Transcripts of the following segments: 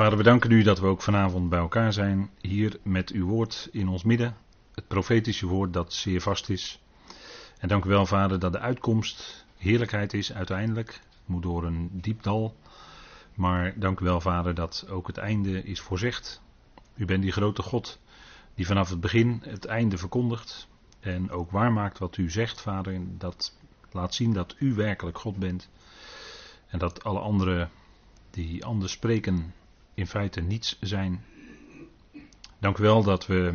Vader, we danken u dat we ook vanavond bij elkaar zijn, hier met uw woord in ons midden. Het profetische woord dat zeer vast is. En dank u wel, Vader, dat de uitkomst heerlijkheid is uiteindelijk. Het moet door een diep dal. Maar dank u wel, Vader, dat ook het einde is voorzegd. U bent die grote God die vanaf het begin het einde verkondigt. En ook waarmaakt wat u zegt, Vader. Dat laat zien dat u werkelijk God bent. En dat alle anderen die anders spreken in feite niets zijn. Dank u wel dat we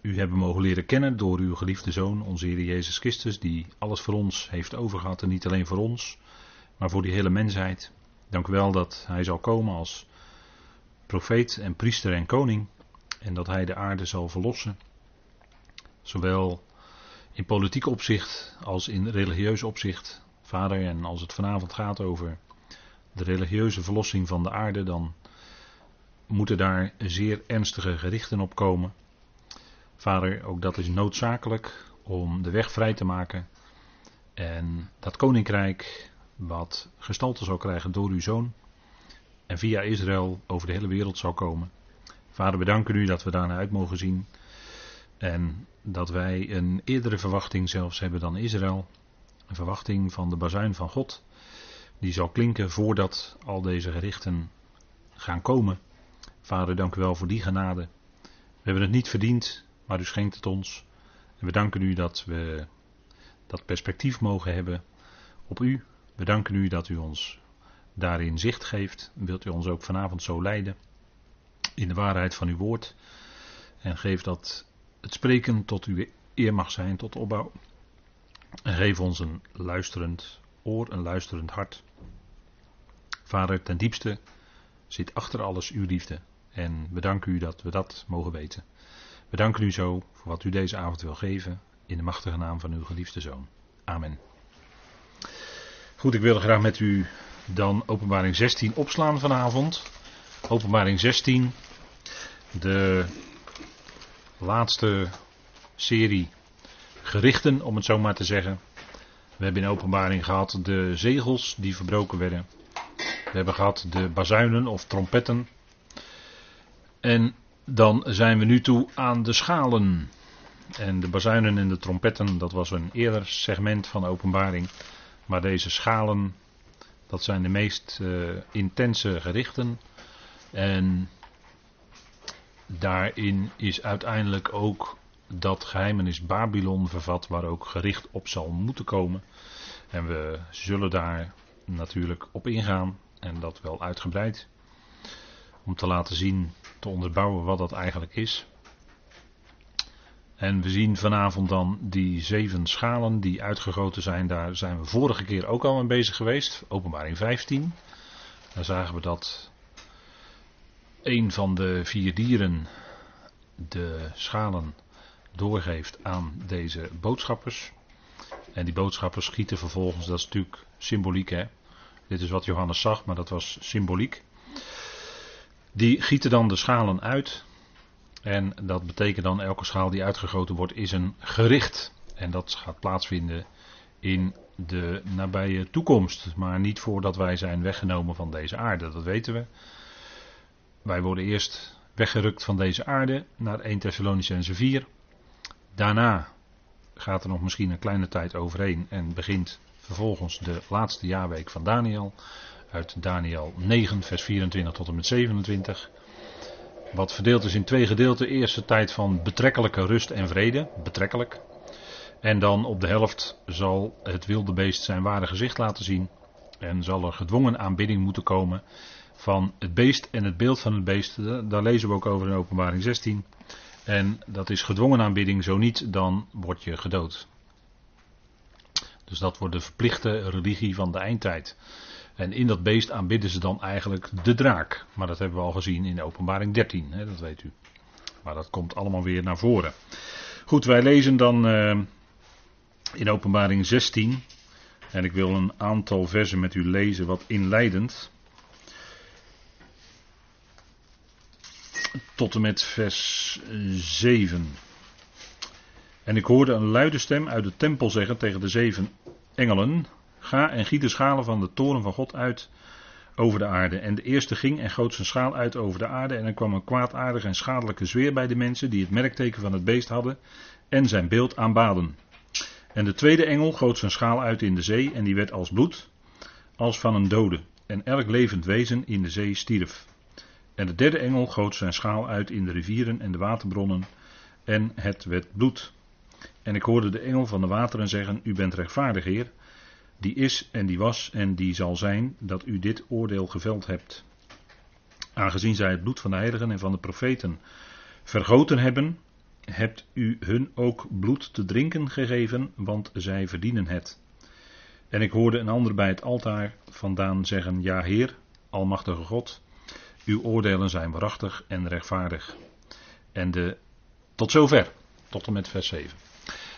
u hebben mogen leren kennen door uw geliefde Zoon, onze Heer Jezus Christus, die alles voor ons heeft overgehad en niet alleen voor ons, maar voor die hele mensheid. Dank u wel dat Hij zal komen als profeet en priester en koning en dat Hij de aarde zal verlossen. Zowel in politiek opzicht als in religieus opzicht. Vader, en als het vanavond gaat over de religieuze verlossing van de aarde, dan moeten daar zeer ernstige gerichten op komen. Vader, ook dat is noodzakelijk om de weg vrij te maken. En dat koninkrijk, wat gestalte zal krijgen door uw zoon. En via Israël over de hele wereld zal komen. Vader, bedanken u dat we daarna uit mogen zien. En dat wij een eerdere verwachting zelfs hebben dan Israël. Een verwachting van de bazuin van God. Die zal klinken voordat al deze gerichten gaan komen. Vader, dank u wel voor die genade. We hebben het niet verdiend, maar u schenkt het ons. En we danken u dat we dat perspectief mogen hebben op u. We danken u dat u ons daarin zicht geeft. Wilt u ons ook vanavond zo leiden in de waarheid van uw woord. En geef dat het spreken tot uw eer mag zijn, tot opbouw. En geef ons een luisterend oor, een luisterend hart. Vader, ten diepste zit achter alles uw liefde. En we danken u dat we dat mogen weten. We danken u zo voor wat u deze avond wil geven. In de machtige naam van uw geliefde zoon. Amen. Goed, ik wil graag met u dan openbaring 16 opslaan vanavond. Openbaring 16. De laatste serie gerichten, om het zo maar te zeggen. We hebben in openbaring gehad de zegels die verbroken werden. We hebben gehad de bazuinen of trompetten en dan zijn we nu toe aan de schalen. En de bazuinen en de trompetten, dat was een eerder segment van de openbaring. Maar deze schalen, dat zijn de meest uh, intense gerichten. En daarin is uiteindelijk ook dat geheimenis Babylon vervat, waar ook gericht op zal moeten komen. En we zullen daar natuurlijk op ingaan, en dat wel uitgebreid. Om te laten zien te onderbouwen wat dat eigenlijk is. En we zien vanavond dan die zeven schalen die uitgegoten zijn. Daar zijn we vorige keer ook al mee bezig geweest. Openbaring 15. Daar zagen we dat een van de vier dieren de schalen doorgeeft aan deze boodschappers. En die boodschappers schieten vervolgens, dat is natuurlijk symboliek hè. Dit is wat Johannes zag, maar dat was symboliek. Die gieten dan de schalen uit. En dat betekent dan elke schaal die uitgegoten wordt is een gericht. En dat gaat plaatsvinden in de nabije toekomst. Maar niet voordat wij zijn weggenomen van deze aarde, dat weten we. Wij worden eerst weggerukt van deze aarde naar 1 Thessalonicense 4. Daarna gaat er nog misschien een kleine tijd overheen en begint vervolgens de laatste jaarweek van Daniel uit Daniel 9, vers 24 tot en met 27. Wat verdeeld is in twee gedeelten. Eerste tijd van betrekkelijke rust en vrede. Betrekkelijk. En dan op de helft zal het wilde beest zijn ware gezicht laten zien. En zal er gedwongen aanbidding moeten komen van het beest en het beeld van het beest. Daar lezen we ook over in openbaring 16. En dat is gedwongen aanbidding. Zo niet, dan word je gedood. Dus dat wordt de verplichte religie van de eindtijd. En in dat beest aanbidden ze dan eigenlijk de draak. Maar dat hebben we al gezien in openbaring 13, hè, dat weet u. Maar dat komt allemaal weer naar voren. Goed, wij lezen dan uh, in openbaring 16. En ik wil een aantal versen met u lezen, wat inleidend. Tot en met vers 7. En ik hoorde een luide stem uit de tempel zeggen tegen de zeven engelen Ga en giet de schalen van de toren van God uit over de aarde. En de eerste ging en goot zijn schaal uit over de aarde. En er kwam een kwaadaardige en schadelijke zweer bij de mensen die het merkteken van het beest hadden en zijn beeld aanbaden. En de tweede engel goot zijn schaal uit in de zee en die werd als bloed, als van een dode. En elk levend wezen in de zee stierf. En de derde engel goot zijn schaal uit in de rivieren en de waterbronnen en het werd bloed. En ik hoorde de engel van de wateren zeggen, u bent rechtvaardig heer, die is en die was en die zal zijn, dat u dit oordeel geveld hebt. Aangezien zij het bloed van de heiligen en van de profeten vergoten hebben, hebt u hun ook bloed te drinken gegeven, want zij verdienen het. En ik hoorde een ander bij het altaar vandaan zeggen: Ja, Heer, Almachtige God, uw oordelen zijn waarachtig en rechtvaardig. En de, tot zover, tot en met vers 7.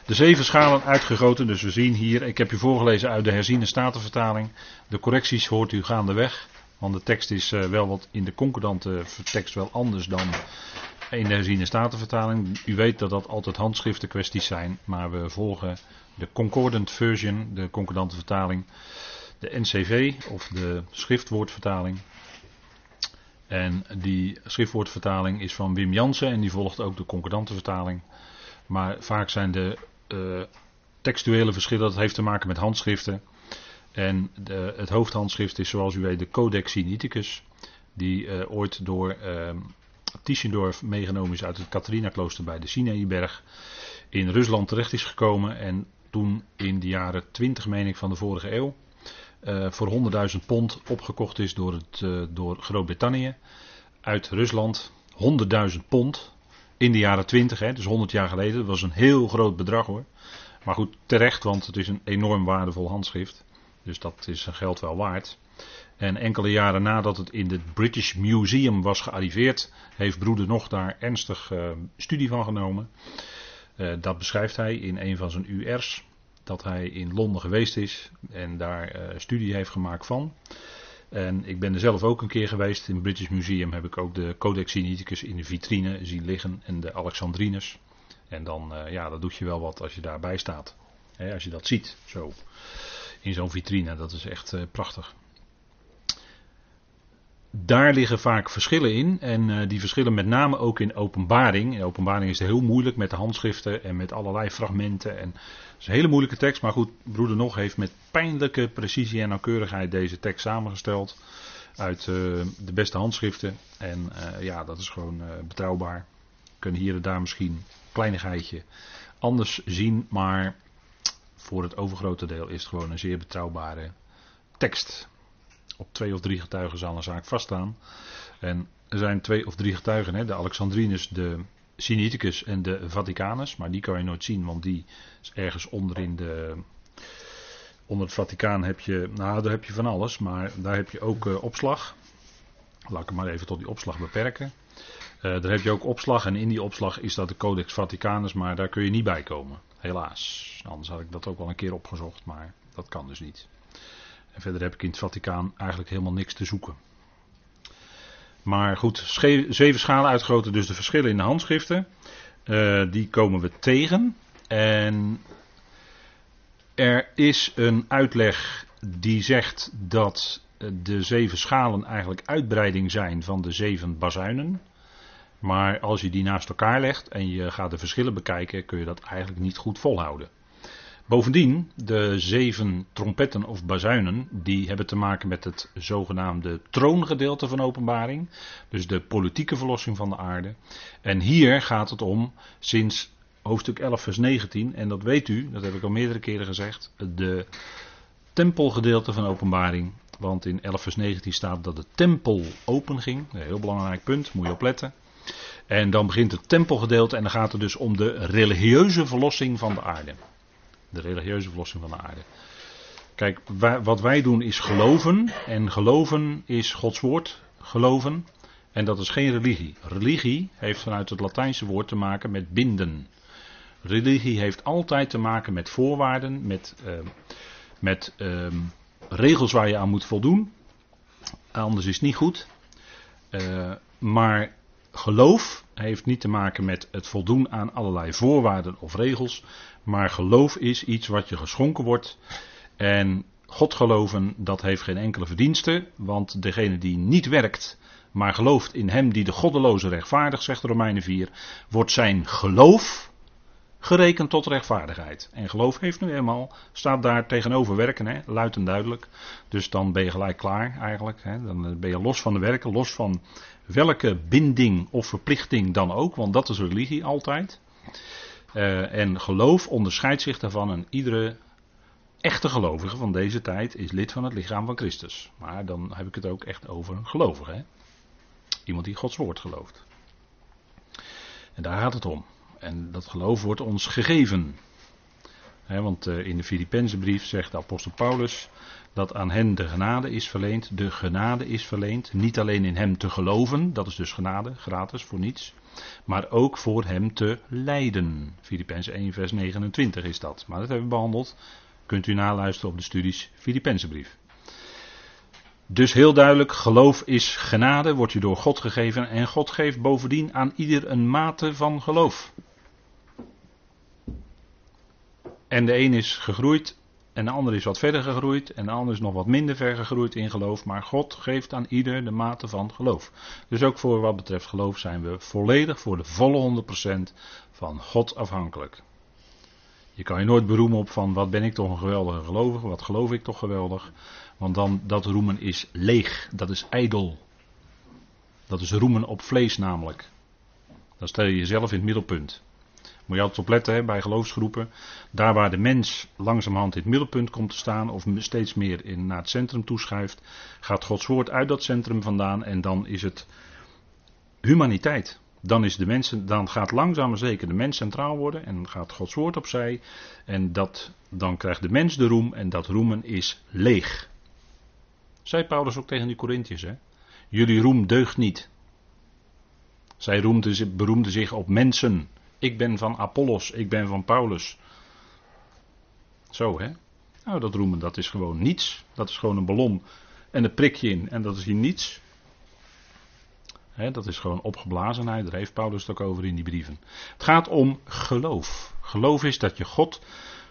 De zeven schalen uitgegoten, dus we zien hier, ik heb u voorgelezen uit de herziene statenvertaling. De correcties hoort u gaandeweg, want de tekst is eh, wel wat in de concordante tekst wel anders dan in de herziene statenvertaling. U weet dat dat altijd handschriften kwesties zijn, maar we volgen de concordant version, de concordante vertaling, de NCV of de schriftwoordvertaling. En die schriftwoordvertaling is van Wim Jansen en die volgt ook de concordante vertaling. Maar vaak zijn de uh, textuele verschillen, dat heeft te maken met handschriften. En de, het hoofdhandschrift is zoals u weet de Codex Sinaiticus, die uh, ooit door uh, Tischendorf meegenomen is uit het Catharina-klooster bij de Sinaiberg. In Rusland terecht is gekomen en toen in de jaren 20, meen ik, van de vorige eeuw. Uh, voor 100.000 pond opgekocht is door, het, door Groot-Brittannië uit Rusland. 100.000 pond in de jaren 20, hè, dus 100 jaar geleden. Dat was een heel groot bedrag hoor. Maar goed, terecht, want het is een enorm waardevol handschrift. Dus dat is zijn geld wel waard. En enkele jaren nadat het in het British Museum was gearriveerd, heeft broeder nog daar ernstig uh, studie van genomen. Uh, dat beschrijft hij in een van zijn UR's. Dat hij in Londen geweest is en daar uh, studie heeft gemaakt van. En ik ben er zelf ook een keer geweest. In het British Museum heb ik ook de Codex Sinaiticus in de vitrine zien liggen en de Alexandrinus. En dan, ja, dat doet je wel wat als je daarbij staat. Als je dat ziet, zo. In zo'n vitrine, dat is echt prachtig daar liggen vaak verschillen in. En uh, die verschillen met name ook in openbaring. In openbaring is het heel moeilijk met de handschriften en met allerlei fragmenten. En het is een hele moeilijke tekst. Maar goed, broeder Nog heeft met pijnlijke precisie en nauwkeurigheid deze tekst samengesteld. Uit uh, de beste handschriften. En uh, ja, dat is gewoon betrouwbaar. We kunnen hier en daar misschien een kleinigheidje anders zien. Maar voor het overgrote deel is het gewoon een zeer betrouwbare tekst op twee of drie getuigen zal een zaak vaststaan. En er zijn twee of drie getuigen, hè, de Alexandrinus, de Sinaiticus en de Vaticanus. Maar die kan je nooit zien, want die is ergens onderin de. Onder het Vaticaan heb je, nou daar heb je van alles, maar daar heb je ook uh, opslag. Laat ik maar even tot die opslag beperken. Uh, daar heb je ook opslag en in die opslag is dat de Codex Vaticanus, maar daar kun je niet bij komen. Helaas. Anders had ik dat ook wel een keer opgezocht, maar dat kan dus niet. En verder heb ik in het Vaticaan eigenlijk helemaal niks te zoeken. Maar goed, zeven schalen uitgegoten, dus de verschillen in de handschriften. Uh, die komen we tegen. En er is een uitleg die zegt dat de zeven schalen eigenlijk uitbreiding zijn van de zeven bazuinen. Maar als je die naast elkaar legt en je gaat de verschillen bekijken, kun je dat eigenlijk niet goed volhouden. Bovendien, de zeven trompetten of bazuinen, die hebben te maken met het zogenaamde troongedeelte van openbaring. Dus de politieke verlossing van de aarde. En hier gaat het om, sinds hoofdstuk 11 vers 19, en dat weet u, dat heb ik al meerdere keren gezegd, de tempelgedeelte van openbaring. Want in 11 vers 19 staat dat de tempel open ging. Een heel belangrijk punt, moet je opletten. En dan begint het tempelgedeelte en dan gaat het dus om de religieuze verlossing van de aarde. De religieuze verlossing van de aarde. Kijk, wat wij doen is geloven. En geloven is Gods woord. Geloven. En dat is geen religie. Religie heeft vanuit het Latijnse woord te maken met binden. Religie heeft altijd te maken met voorwaarden, met, uh, met uh, regels waar je aan moet voldoen. Anders is het niet goed. Uh, maar geloof heeft niet te maken met het voldoen aan allerlei voorwaarden of regels. Maar geloof is iets wat je geschonken wordt. En God geloven, dat heeft geen enkele verdienste, want degene die niet werkt, maar gelooft in hem die de goddeloze rechtvaardig, zegt Romeinen 4, wordt zijn geloof gerekend tot rechtvaardigheid. En geloof heeft nu eenmaal, staat daar tegenover werken, hè, luid en duidelijk. Dus dan ben je gelijk klaar eigenlijk. Hè. Dan ben je los van de werken, los van welke binding of verplichting dan ook, want dat is religie altijd. Uh, en geloof onderscheidt zich daarvan en iedere echte gelovige van deze tijd is lid van het lichaam van Christus. Maar dan heb ik het ook echt over een gelovige. Hè? Iemand die Gods woord gelooft. En daar gaat het om. En dat geloof wordt ons gegeven. want uh, in de Filippenzenbrief zegt de apostel Paulus dat aan hen de genade is verleend. De genade is verleend. Niet alleen in hem te geloven, dat is dus genade, gratis, voor niets. Maar ook voor hem te lijden. Filippenzen 1, vers 29 is dat. Maar dat hebben we behandeld. Kunt u naluisteren op de studies Filippenzenbrief. Dus heel duidelijk, geloof is genade, wordt je door God gegeven en God geeft bovendien aan ieder een mate van geloof. En de een is gegroeid en de ander is wat verder gegroeid en de ander is nog wat minder ver gegroeid in geloof, maar God geeft aan ieder de mate van geloof. Dus ook voor wat betreft geloof zijn we volledig voor de volle 100% van God afhankelijk. Je kan je nooit beroemen op van wat ben ik toch een geweldige gelovige, wat geloof ik toch geweldig. Want dan dat roemen is leeg, dat is ijdel. Dat is roemen op vlees namelijk. Dan stel je jezelf in het middelpunt. Moet je altijd op letten hè, bij geloofsgroepen. Daar waar de mens langzamerhand in het middelpunt komt te staan, of steeds meer in, naar het centrum toeschuift, gaat Gods woord uit dat centrum vandaan en dan is het humaniteit. Dan, is de mensen, dan gaat langzaam zeker de mens centraal worden en gaat Gods woord opzij. En dat, dan krijgt de mens de roem en dat roemen is leeg. Zei Paulus ook tegen die Corinthiërs. Jullie roem deugt niet. Zij roemde, beroemde zich op mensen. Ik ben van Apollos, ik ben van Paulus. Zo hè. Nou, dat roemen, dat is gewoon niets. Dat is gewoon een ballon en een prikje in en dat is hier niets. dat is gewoon opgeblazenheid, daar heeft Paulus het ook over in die brieven. Het gaat om geloof. Geloof is dat je God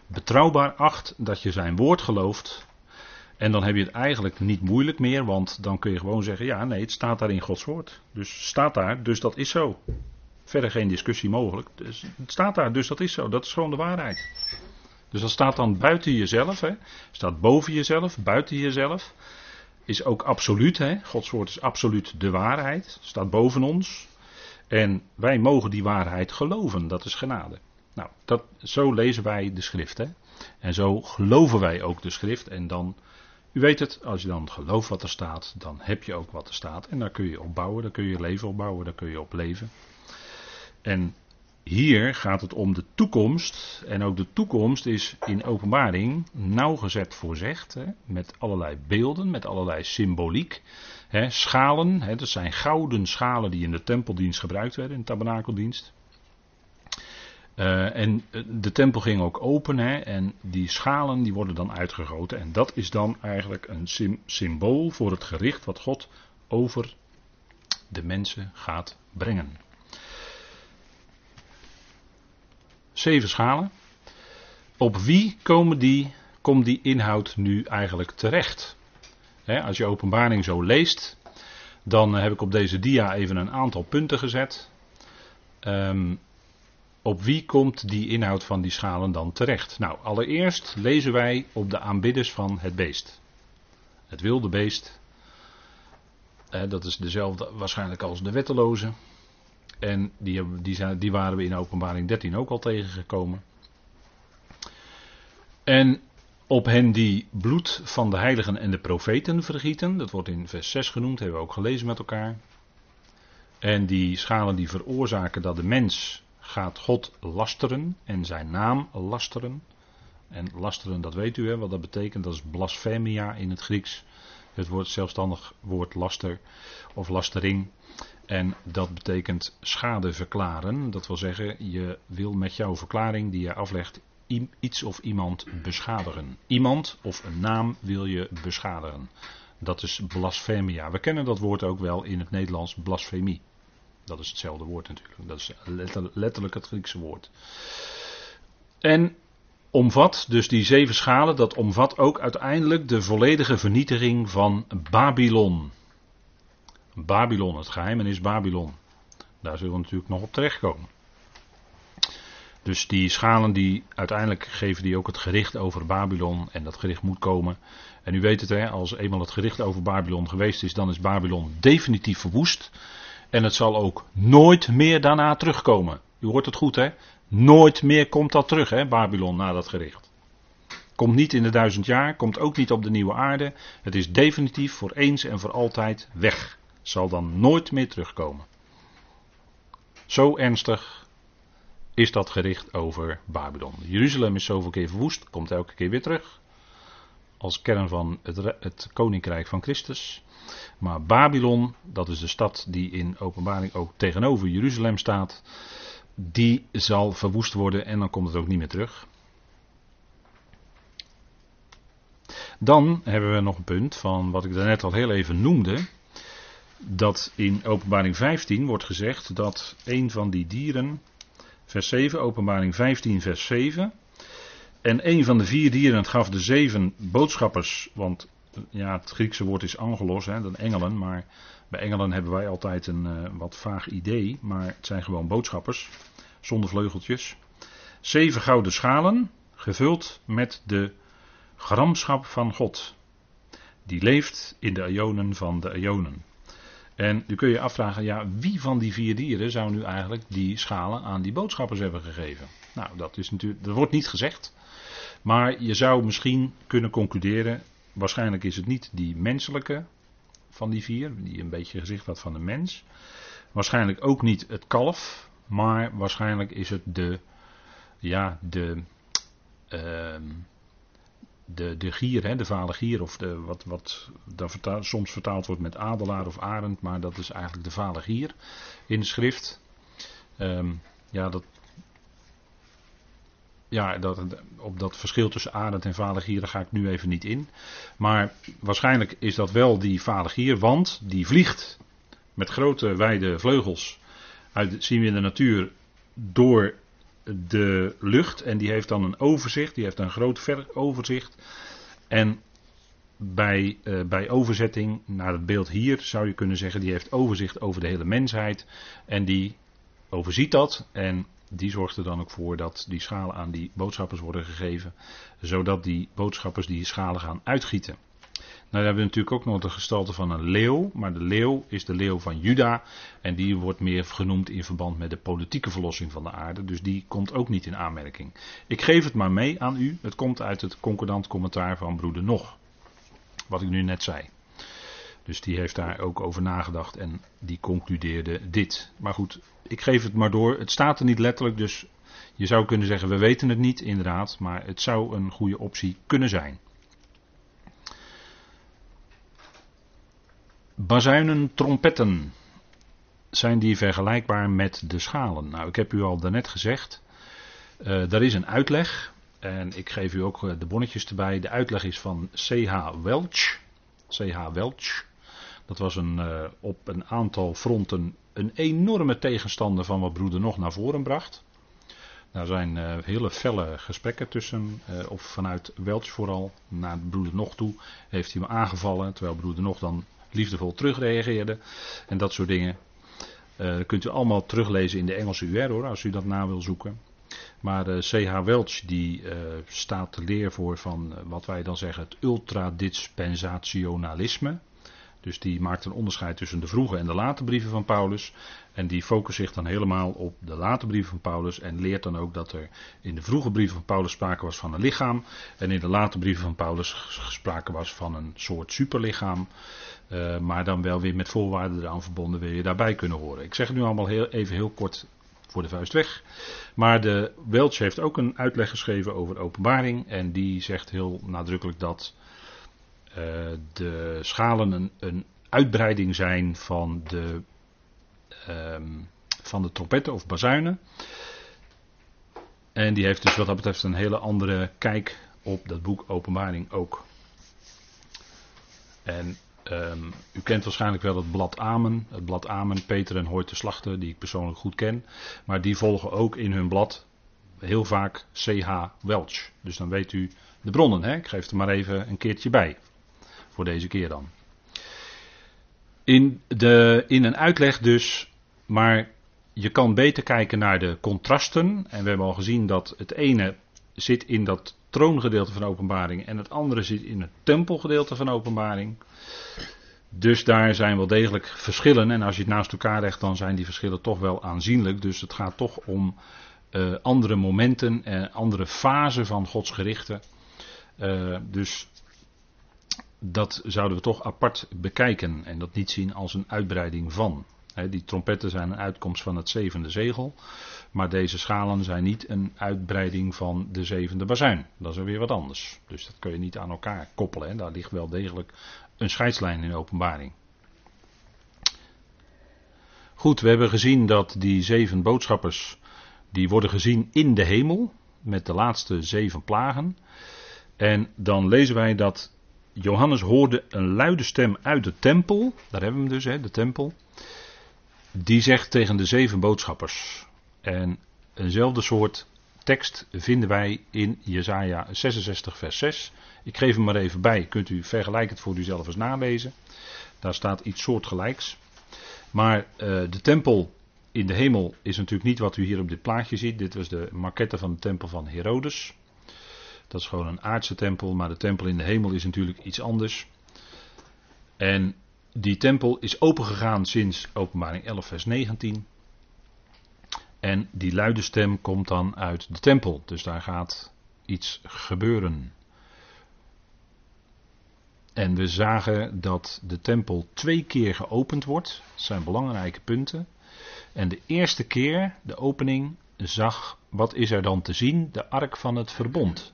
betrouwbaar acht, dat je zijn woord gelooft en dan heb je het eigenlijk niet moeilijk meer, want dan kun je gewoon zeggen: ja, nee, het staat daar in Gods woord. Dus staat daar, dus dat is zo. Verder geen discussie mogelijk. Dus het staat daar, dus dat is zo. Dat is gewoon de waarheid. Dus dat staat dan buiten jezelf, hè? staat boven jezelf, buiten jezelf. Is ook absoluut, hè? Gods woord is absoluut de waarheid, staat boven ons. En wij mogen die waarheid geloven, dat is genade. Nou, dat, zo lezen wij de schrift, hè? En zo geloven wij ook de schrift. En dan u weet het, als je dan gelooft wat er staat, dan heb je ook wat er staat. En daar kun je op bouwen, daar kun je leven op bouwen, daar kun je op leven. En hier gaat het om de toekomst. En ook de toekomst is in openbaring nauwgezet voorzegd. Hè, met allerlei beelden, met allerlei symboliek. Hè, schalen, hè, dat zijn gouden schalen die in de tempeldienst gebruikt werden, in de tabernakeldienst. Uh, en eh, de tempel ging ook open hè, en die schalen die worden dan uitgegoten. En dat is dan eigenlijk een symbool voor het gericht wat God over de mensen gaat brengen. Zeven schalen. Op wie komen die, komt die inhoud nu eigenlijk terecht? als je openbaring zo leest, dan heb ik op deze dia even een aantal punten gezet. Um, op wie komt die inhoud van die schalen dan terecht? Nou, allereerst lezen wij op de aanbidders van het beest. Het wilde beest. Dat is dezelfde waarschijnlijk als de wetteloze. En die, die, zijn, die waren we in openbaring 13 ook al tegengekomen. En op hen die bloed van de heiligen en de profeten vergieten. Dat wordt in vers 6 genoemd, hebben we ook gelezen met elkaar. En die schalen die veroorzaken dat de mens gaat God lasteren en zijn naam lasteren. En lasteren, dat weet u hè, wat dat betekent. Dat is blasfemia in het Grieks. Het woord zelfstandig woord laster of lastering. En dat betekent schade verklaren. Dat wil zeggen, je wil met jouw verklaring die je aflegt iets of iemand beschadigen. Iemand of een naam wil je beschadigen. Dat is blasfemia. We kennen dat woord ook wel in het Nederlands blasfemie. Dat is hetzelfde woord natuurlijk. Dat is letterlijk het Griekse woord. En omvat dus die zeven schalen, dat omvat ook uiteindelijk de volledige vernietiging van Babylon. Babylon, het geheimenis Babylon. Daar zullen we natuurlijk nog op terechtkomen. Dus die schalen die uiteindelijk geven die ook het gericht over Babylon en dat gericht moet komen. En u weet het hè, als eenmaal het gericht over Babylon geweest is, dan is Babylon definitief verwoest. En het zal ook nooit meer daarna terugkomen. U hoort het goed hè, nooit meer komt dat terug hè, Babylon na dat gericht. Komt niet in de duizend jaar, komt ook niet op de nieuwe aarde. Het is definitief voor eens en voor altijd weg. Zal dan nooit meer terugkomen. Zo ernstig is dat gericht over Babylon. Jeruzalem is zoveel keer verwoest, komt elke keer weer terug. Als kern van het, het koninkrijk van Christus. Maar Babylon, dat is de stad die in openbaring ook tegenover Jeruzalem staat. Die zal verwoest worden en dan komt het ook niet meer terug. Dan hebben we nog een punt van wat ik daarnet al heel even noemde dat in openbaring 15 wordt gezegd dat een van die dieren, vers 7, openbaring 15, vers 7, en een van de vier dieren gaf de zeven boodschappers, want ja, het Griekse woord is angelos, hè, dan engelen, maar bij engelen hebben wij altijd een uh, wat vaag idee, maar het zijn gewoon boodschappers, zonder vleugeltjes. Zeven gouden schalen, gevuld met de gramschap van God, die leeft in de ionen van de ionen. En nu kun je je afvragen, ja, wie van die vier dieren zou nu eigenlijk die schalen aan die boodschappers hebben gegeven? Nou, dat is natuurlijk, dat wordt niet gezegd. Maar je zou misschien kunnen concluderen, waarschijnlijk is het niet die menselijke van die vier, die een beetje gezicht had van een mens. Waarschijnlijk ook niet het kalf, maar waarschijnlijk is het de, ja, de, uh, de, de gier, hè, de vale gier, of de, wat, wat dan soms vertaald wordt met adelaar of arend, maar dat is eigenlijk de vale gier in de schrift. Um, ja, dat, ja dat, op dat verschil tussen arend en vale gier ga ik nu even niet in. Maar waarschijnlijk is dat wel die vale gier, want die vliegt met grote wijde vleugels, uit, zien we in de natuur, door de lucht en die heeft dan een overzicht, die heeft een groot overzicht. En bij, uh, bij overzetting naar het beeld hier zou je kunnen zeggen, die heeft overzicht over de hele mensheid en die overziet dat en die zorgt er dan ook voor dat die schalen aan die boodschappers worden gegeven, zodat die boodschappers die schalen gaan uitgieten. Nou, dan hebben we natuurlijk ook nog de gestalte van een leeuw. Maar de leeuw is de leeuw van Juda. En die wordt meer genoemd in verband met de politieke verlossing van de aarde. Dus die komt ook niet in aanmerking. Ik geef het maar mee aan u. Het komt uit het concordant commentaar van broeder Nog. Wat ik nu net zei. Dus die heeft daar ook over nagedacht en die concludeerde dit. Maar goed, ik geef het maar door. Het staat er niet letterlijk, dus je zou kunnen zeggen we weten het niet inderdaad. Maar het zou een goede optie kunnen zijn. Bazuinen, trompetten. Zijn die vergelijkbaar met de schalen? Nou, ik heb u al daarnet gezegd. Uh, er is een uitleg. En ik geef u ook eh, de bonnetjes erbij. De uitleg is van C.H. Welch. C.H. Welch. Dat was een, uh, op een aantal fronten een enorme tegenstander van wat broeder nog naar voren bracht. Daar zijn uh, hele felle gesprekken tussen, uh, of vanuit Welch vooral, naar broeder nog toe, heeft hij me aangevallen, terwijl broeder nog dan liefdevol terugreageerde en dat soort dingen. Dat kunt u allemaal teruglezen in de Engelse UR hoor, als u dat na wil zoeken. Maar C.H. Welch die staat te leer voor van wat wij dan zeggen het ultradispensationalisme. Dus die maakt een onderscheid tussen de vroege en de late brieven van Paulus. En die focust zich dan helemaal op de late brieven van Paulus. En leert dan ook dat er in de vroege brieven van Paulus sprake was van een lichaam. En in de late brieven van Paulus sprake was van een soort superlichaam. Uh, maar dan wel weer met voorwaarden eraan verbonden wil je daarbij kunnen horen. Ik zeg het nu allemaal heel, even heel kort voor de vuist weg. Maar de Welch heeft ook een uitleg geschreven over openbaring. En die zegt heel nadrukkelijk dat de schalen een, een, uitbreiding zijn van de, um, van de trompetten of bazuinen. En die heeft dus wat dat betreft een hele andere kijk op dat boek Openbaring ook. En Um, u kent waarschijnlijk wel het blad Amen. Het blad Amen, Peter en Hoyt de Slachter, die ik persoonlijk goed ken. Maar die volgen ook in hun blad, heel vaak CH Welch. Dus dan weet u de bronnen. Hè? Ik geef er maar even een keertje bij. Voor deze keer dan. In, de, in een uitleg dus, maar je kan beter kijken naar de contrasten. En we hebben al gezien dat het ene zit in dat troongedeelte van openbaring en het andere zit in het tempelgedeelte van openbaring. Dus daar zijn wel degelijk verschillen. En als je het naast elkaar legt, dan zijn die verschillen toch wel aanzienlijk. Dus het gaat toch om uh, andere momenten en andere fasen van Gods gerichten. Uh, dus dat zouden we toch apart bekijken en dat niet zien als een uitbreiding van. die trompetten zijn een uitkomst van het zevende zegel. Maar deze schalen zijn niet een uitbreiding van de zevende bazuin. Dat is weer wat anders. Dus dat kun je niet aan elkaar koppelen. Daar ligt wel degelijk een scheidslijn in openbaring. Goed, we hebben gezien dat die zeven boodschappers, die worden gezien in de hemel, met de laatste zeven plagen. En dan lezen wij dat Johannes hoorde een luide stem uit de tempel, daar hebben we hem dus, hè, de tempel. Die zegt tegen de zeven boodschappers. En eenzelfde soort tekst vinden wij in Jesaja 66 vers 6. Ik geef hem maar even bij, kunt u vergelijkend voor uzelf eens nalezen. Daar staat iets soortgelijks. Maar uh, de tempel in de hemel is natuurlijk niet wat u hier op dit plaatje ziet. Dit was de maquette van de tempel van Herodes. Dat is gewoon een aardse tempel, maar de tempel in de hemel is natuurlijk iets anders. En die tempel is opengegaan sinds openbaring 11 vers 19. En die luide stem komt dan uit de tempel. Dus daar gaat iets gebeuren. En we zagen dat de tempel twee keer geopend wordt. Dat zijn belangrijke punten. En de eerste keer, de opening, zag, wat is er dan te zien? De ark van het verbond.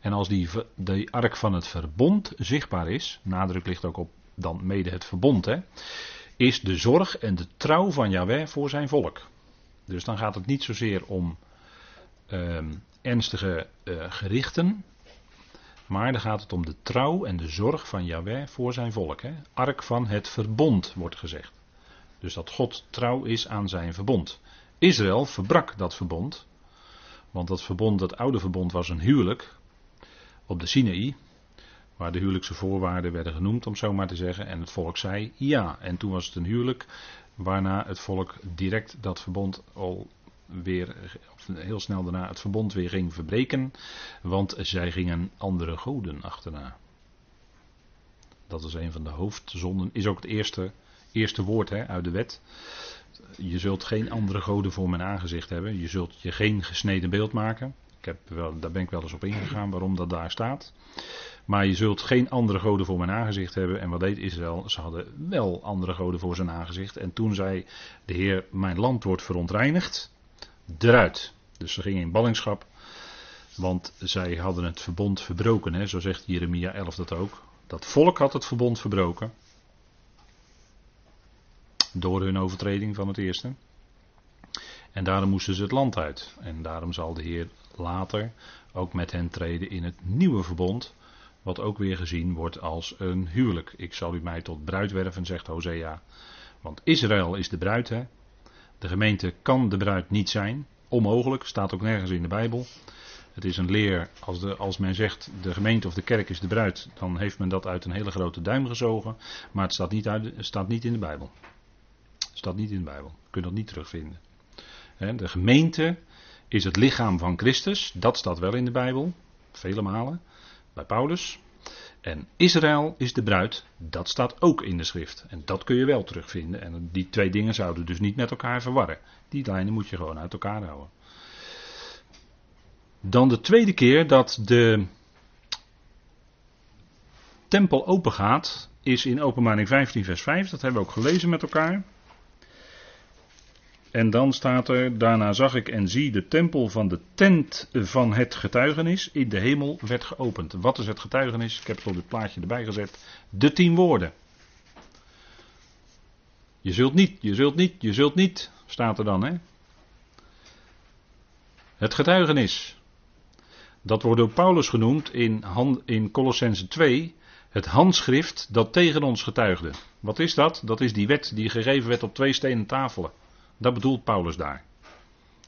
En als die, ark van het verbond zichtbaar is, nadruk ligt ook op dan mede het verbond, hè, is de zorg en de trouw van Yahweh voor zijn volk. Dus dan gaat het niet zozeer om ehm, ernstige uh, gerichten, maar dan gaat het om de trouw en de zorg van Yahweh voor zijn volk. Hè. Ark van het verbond wordt gezegd. Dus dat God trouw is aan zijn verbond. Israël verbrak dat verbond. Want dat verbond, dat oude verbond, was een huwelijk op de Sinaï. Waar de huwelijkse voorwaarden werden genoemd, om zo maar te zeggen. En het volk zei ja. En toen was het een huwelijk. Waarna het volk direct dat verbond al weer, heel snel daarna, het verbond weer ging verbreken. Want zij gingen andere goden achterna. Dat is een van de hoofdzonden. Is ook het eerste, eerste woord hè, uit de wet. Je zult geen andere goden voor mijn aangezicht hebben. Je zult je geen gesneden beeld maken. Ik heb wel, daar ben ik wel eens op ingegaan waarom dat daar staat. Maar je zult geen andere goden voor mijn aangezicht hebben. En wat deed Israël? Ze hadden wel andere goden voor zijn aangezicht. En toen zei de Heer: Mijn land wordt verontreinigd. Eruit. Dus ze gingen in ballingschap. Want zij hadden het verbond verbroken. Hè? Zo zegt Jeremia 11 dat ook. Dat volk had het verbond verbroken. Door hun overtreding van het eerste. En daarom moesten ze het land uit. En daarom zal de Heer later ook met hen treden in het nieuwe verbond. Wat ook weer gezien wordt als een huwelijk. Ik zal u mij tot bruid werven, zegt Hosea. Want Israël is de bruid. Hè? De gemeente kan de bruid niet zijn. Onmogelijk, staat ook nergens in de Bijbel. Het is een leer, als, de, als men zegt de gemeente of de kerk is de bruid, dan heeft men dat uit een hele grote duim gezogen. Maar het staat niet, staat niet in de Bijbel. Staat niet in de Bijbel. Je kunt dat niet terugvinden. De gemeente is het lichaam van Christus. Dat staat wel in de Bijbel. Vele malen. Bij Paulus. En Israël is de bruid. Dat staat ook in de schrift. En dat kun je wel terugvinden. En die twee dingen zouden dus niet met elkaar verwarren. Die lijnen moet je gewoon uit elkaar houden. Dan de tweede keer dat de tempel open gaat, is in openbaring 15 vers 5. Dat hebben we ook gelezen met elkaar. En dan staat er, daarna zag ik en zie de tempel van de tent van het getuigenis in de hemel werd geopend. Wat is het getuigenis? Ik heb het op dit plaatje erbij gezet. De tien woorden. Je zult niet, je zult niet, je zult niet, staat er dan hè. Het getuigenis. Dat wordt door Paulus genoemd in, in Colossense 2, het handschrift dat tegen ons getuigde. Wat is dat? Dat is die wet die gegeven werd op twee stenen tafelen. Dat bedoelt Paulus daar.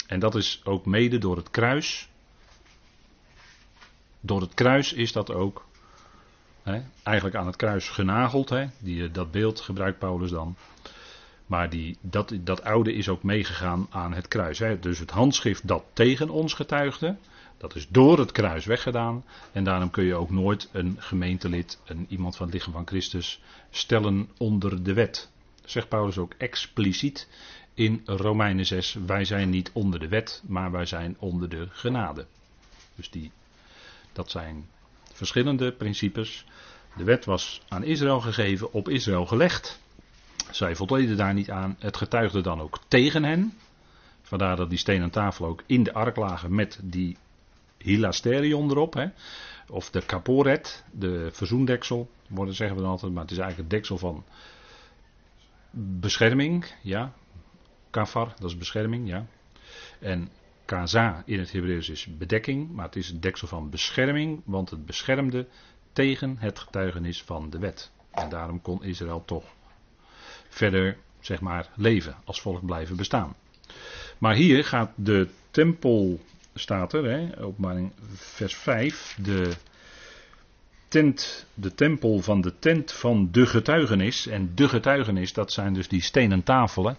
En dat is ook mede door het kruis. Door het kruis is dat ook hè, eigenlijk aan het kruis genageld. Hè, die, dat beeld gebruikt Paulus dan. Maar die, dat, dat oude is ook meegegaan aan het kruis. Hè. Dus het handschrift dat tegen ons getuigde, dat is door het kruis weggedaan. En daarom kun je ook nooit een gemeentelid, een, iemand van het lichaam van Christus, stellen onder de wet. Zegt Paulus ook expliciet in Romeinen 6. Wij zijn niet onder de wet, maar wij zijn onder de genade. Dus die, dat zijn verschillende principes. De wet was aan Israël gegeven, op Israël gelegd. Zij voldeden daar niet aan. Het getuigde dan ook tegen hen. Vandaar dat die stenen tafel ook in de ark lagen met die hilasterion erop. Hè. Of de caporet, de verzoendeksel, worden zeggen we dan altijd. Maar het is eigenlijk het deksel van bescherming. Ja, kafar, dat is bescherming. Ja. En kaza in het Hebreeuws is bedekking. Maar het is een deksel van bescherming. Want het beschermde tegen het getuigenis van de wet. En daarom kon Israël toch verder zeg maar, leven, als volk blijven bestaan. Maar hier gaat de tempel, staat er, hè, vers 5, de de tempel van de tent van de getuigenis. En de getuigenis, dat zijn dus die stenen tafelen.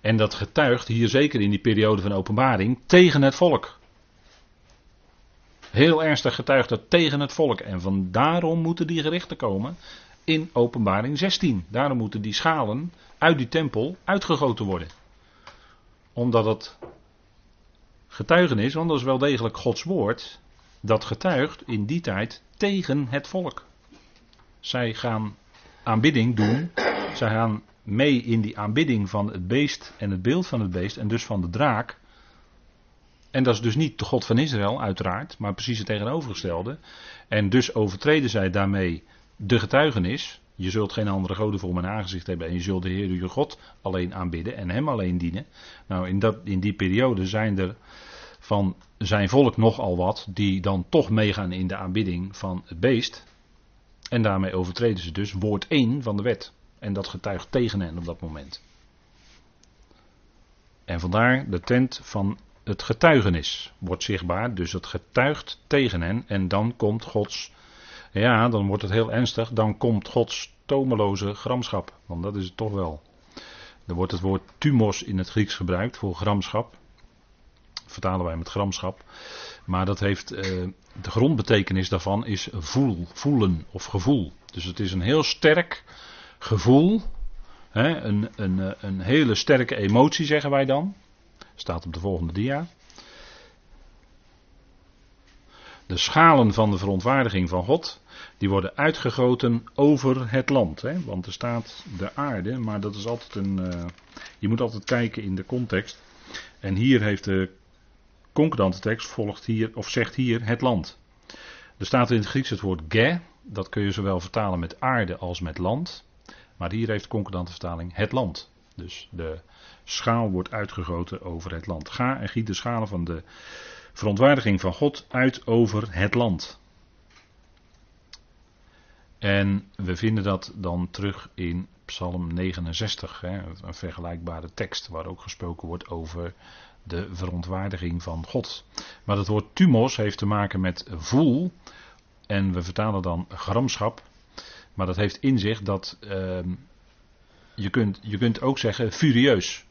En dat getuigt hier zeker in die periode van openbaring tegen het volk. Heel ernstig getuigt dat tegen het volk. En van daarom moeten die gerichten komen in openbaring 16. Daarom moeten die schalen uit die tempel uitgegoten worden. Omdat het getuigenis, want dat is wel degelijk Gods woord, dat getuigt in die tijd tegen het volk. Zij gaan aanbidding doen, zij gaan mee in die aanbidding van het beest en het beeld van het beest en dus van de draak. En dat is dus niet de God van Israël, uiteraard, maar precies het tegenovergestelde. En dus overtreden zij daarmee de getuigenis. Je zult geen andere goden voor mijn aangezicht hebben en je zult de Heer je God alleen aanbidden en hem alleen dienen. Nou, in, dat, in die periode zijn er van zijn volk nogal wat die dan toch meegaan in de aanbidding van het beest. En daarmee overtreden ze dus woord 1 van de wet. En dat getuigt tegen hen op dat moment. En vandaar de tent van het getuigenis wordt zichtbaar. Dus het getuigt tegen hen. En dan komt Gods ja, dan wordt het heel ernstig. Dan komt Gods tomeloze gramschap. Want dat is het toch wel. Er wordt het woord tumos in het Grieks gebruikt voor gramschap. Vertalen wij met gramschap. Maar dat heeft, eh, de grondbetekenis daarvan is voel, voelen of gevoel. Dus het is een heel sterk gevoel. Hè, een, een, eh, een hele sterke emotie zeggen wij dan. Staat op de volgende dia. De schalen van de verontwaardiging van God, die worden uitgegoten over het land. Hè? Want er staat de aarde, maar dat is altijd een. Uh, je moet altijd kijken in de context. En hier heeft de concordante tekst volgt hier, of zegt hier het land. Er staat in het Grieks het woord ge, dat kun je zowel vertalen met aarde als met land. Maar hier heeft de concordante vertaling het land. Dus de schaal wordt uitgegoten over het land. Ga en giet de schalen van de verontwaardiging van God uit over het land. En we vinden dat dan terug in Psalm 69, hè, een vergelijkbare tekst waar ook gesproken wordt over de verontwaardiging van God. Maar het woord tumos heeft te maken met voel en we vertalen dan gramschap. Maar dat heeft in zich dat uh, je, kunt, je kunt ook zeggen furieus.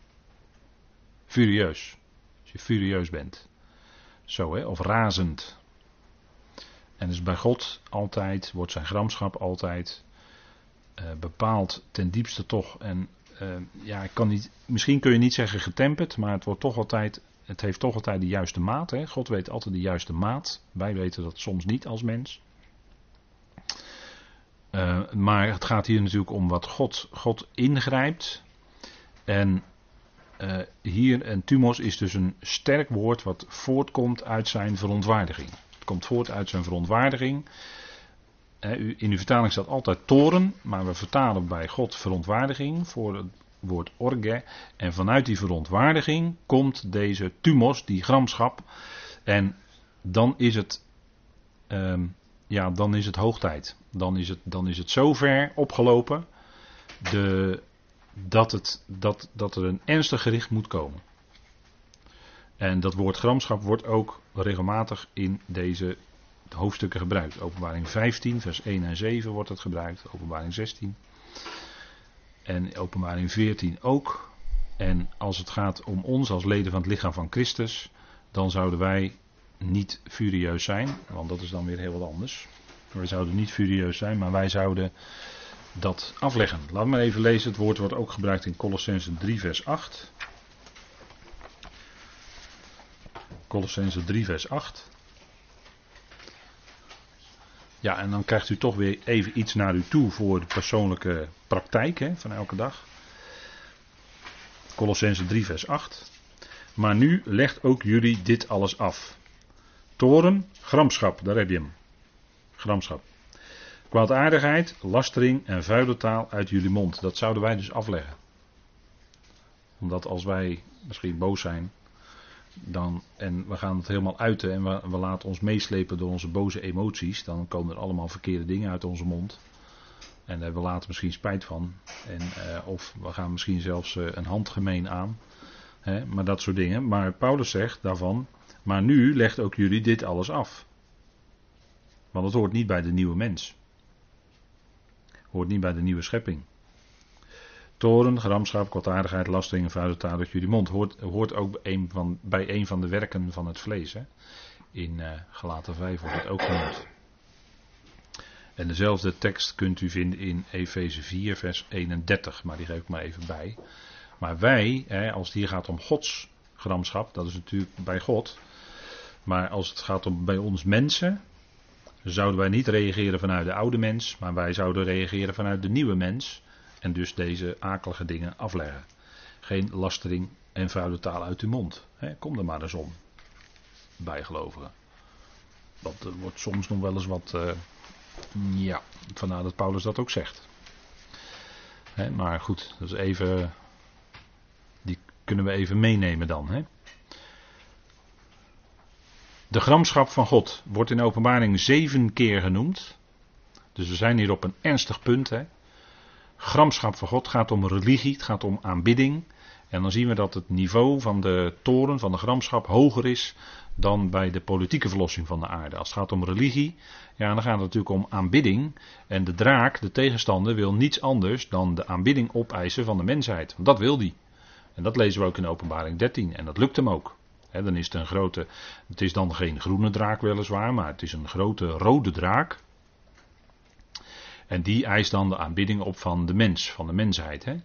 Furieus. Als je furieus bent. Zo hè, of razend. En dus bij God altijd, wordt zijn gramschap altijd uh, bepaald ten diepste toch. En ja, ik kan niet, misschien kun je niet zeggen getemperd, maar het wordt toch altijd, het heeft toch altijd de juiste maat. Hè? God weet altijd de juiste maat. Wij weten dat soms niet als mens. Uh, maar het gaat hier natuurlijk om wat God, God ingrijpt. En uh, hier, en tumos is dus een sterk woord wat voortkomt uit zijn verontwaardiging. Het komt voort uit zijn verontwaardiging. In uw vertaling staat altijd toren, maar we vertalen bij God verontwaardiging voor het woord orge. En vanuit die verontwaardiging komt deze tumos, die gramschap. En dan is het, uh, ja, dan is het hoogtijd. Dan is het, dan is het zover opgelopen. De, dat, het, dat, dat er een ernstig gericht moet komen. En dat woord gramschap wordt ook regelmatig in deze hoofdstukken gebruikt. Openbaring 15, vers 1 en 7 wordt het gebruikt. Openbaring 16. En openbaring 14 ook. En als het gaat om ons als leden van het lichaam van Christus, dan zouden wij niet furieus zijn, want dat is dan weer heel wat anders. We zouden niet furieus zijn, maar wij zouden dat afleggen. Laat maar even lezen. Het woord wordt ook gebruikt in Colossense 3, vers 8. Colossense 3, vers 8. Ja, en dan krijgt u toch weer even iets naar u toe voor de persoonlijke praktijk hè, van elke dag. Colossense 3, vers 8. Maar nu legt ook jullie dit alles af. Toren, gramschap, daar heb je hem. Gramschap. Kwaadaardigheid, lastering en vuile taal uit jullie mond. Dat zouden wij dus afleggen. Omdat als wij misschien boos zijn, dan, en we gaan het helemaal uiten en we, laten ons meeslepen door onze boze emoties, dan komen er allemaal verkeerde dingen uit onze mond. En hebben we later misschien spijt van. En, uh, of we gaan misschien zelfs uh, een handgemeen aan. Hè, maar dat soort dingen. Maar Paulus zegt daarvan, maar nu legt ook jullie dit alles af. Want het hoort niet bij de nieuwe mens. Hoort niet bij de nieuwe schepping. Toren, gramschap, kwaadaardigheid, lasting en vuile taal uit jullie mond. Hoort, hoort ook van, bij een van de werken van het vlees. Hè? In uh, Galaten 5 wordt het ook genoemd. En dezelfde tekst kunt u vinden in Efeze 4, vers 31. Maar die geef ik maar even bij. Maar wij, hè, als het hier gaat om Gods gramschap, dat is natuurlijk bij God. Maar als het gaat om bij ons mensen, zouden wij niet reageren vanuit de oude mens, maar wij zouden reageren vanuit de nieuwe mens. En dus deze akelige dingen afleggen. Geen lastering en vuile taal uit uw mond. kom er maar eens om. Bijgelovigen. Dat wordt soms nog wel eens wat. Uh, ja, vandaar dat Paulus dat ook zegt. maar goed, dat is even. Die kunnen we even meenemen dan. De gramschap van God wordt in openbaring zeven keer genoemd. Dus we zijn hier op een ernstig punt. Hè. Gramschap van God gaat om religie, het gaat om aanbidding. En dan zien we dat het niveau van de toren, van de gramschap, hoger is dan bij de politieke verlossing van de aarde. Als het gaat om religie, ja, dan gaat het natuurlijk om aanbidding. En de draak, de tegenstander, wil niets anders dan de aanbidding opeisen van de mensheid. Want dat wil die. En dat lezen we ook in openbaring 13. En dat lukt hem ook. dan is het een grote. Het is dan geen groene draak weliswaar, maar het is een grote rode draak. En die eist dan de aanbidding op van de mens, van de mensheid. Hè?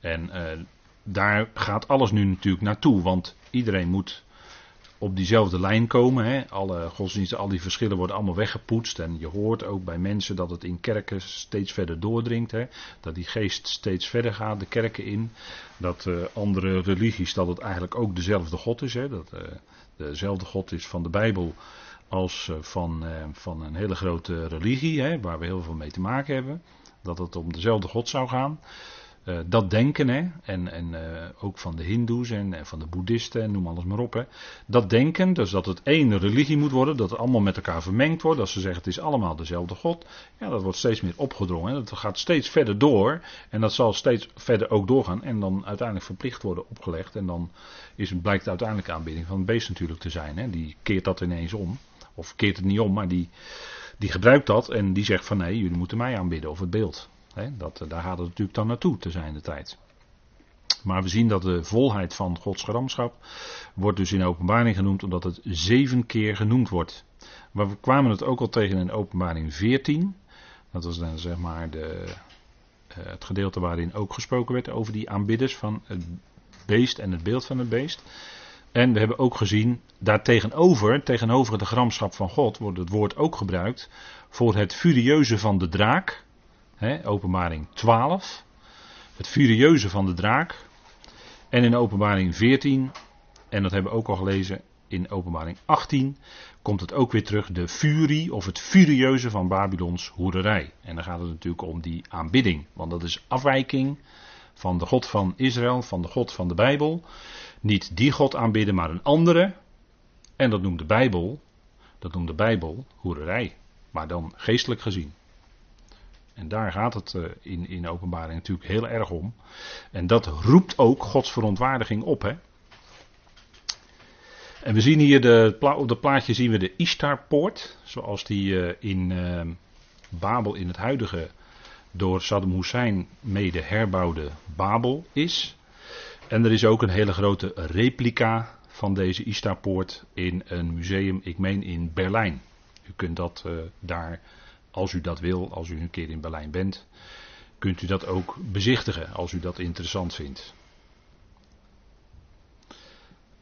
En uh, daar gaat alles nu natuurlijk naartoe, want iedereen moet op diezelfde lijn komen. Hè? Alle godsdiensten, al die verschillen worden allemaal weggepoetst. En je hoort ook bij mensen dat het in kerken steeds verder doordringt. Hè? Dat die geest steeds verder gaat, de kerken in. Dat uh, andere religies, dat het eigenlijk ook dezelfde God is. Hè? Dat uh, dezelfde God is van de Bijbel als uh, van, van een hele grote religie, hè? waar we heel veel mee te maken hebben. Dat het om dezelfde God zou gaan. Uh, dat denken, hè, en, en ook van de Hindoes en, van de Boeddhisten, en noem alles maar op. Hè. Dat denken, dus dat het één religie moet worden, dat het allemaal met elkaar vermengd wordt, dat ze zeggen het is allemaal dezelfde God. Ja, dat wordt steeds meer opgedrongen. Dat gaat steeds verder door en dat zal steeds verder ook doorgaan en dan uiteindelijk verplicht worden opgelegd. En dan is, blijkt de uiteindelijke aanbidding van het beest natuurlijk te zijn. Hè. Die keert dat ineens om, of keert het niet om, maar die, die gebruikt dat en die zegt van nee, jullie moeten mij aanbidden of het beeld dat, daar gaat het natuurlijk dan naartoe te zijn de tijd. Maar we zien dat de volheid van Gods gramschap wordt dus in openbaring genoemd omdat het zeven keer genoemd wordt. Maar we kwamen het ook al tegen in openbaring 14. Dat was dan zeg maar de, eh, het gedeelte waarin ook gesproken werd over die aanbidders van het beest en het beeld van het beest. En we hebben ook gezien, daartegenover, tegenover de gramschap van God, wordt het woord ook gebruikt voor het furieuze van de draak openbaring 12. Het furieuze van de draak. En in openbaring 14, en dat hebben we ook al gelezen in openbaring 18, komt het ook weer terug, de furie of het furieuze van Babylons hoererij. En dan gaat het natuurlijk om die aanbidding, want dat is afwijking van de God van Israël, van de God van de Bijbel. Niet die God aanbidden, maar een andere. En dat noemt de Bijbel, dat noemt de Bijbel hoererij, maar dan geestelijk gezien. En daar gaat het eh, in, in openbaring natuurlijk heel erg om. En dat roept ook Gods verontwaardiging op. Hè? En we zien hier de, op het plaatje zien we de Ishtarpoort, zoals die eh, in uh, Babel in het huidige door Saddam Hussein mede herbouwde Babel is. En er is ook een hele grote replica van deze Ishtarpoort in een museum, ik meen in Berlijn. U kunt dat uh, daar, als u dat wil, als u een keer in Berlijn bent, kunt u dat ook bezichtigen als u dat interessant vindt.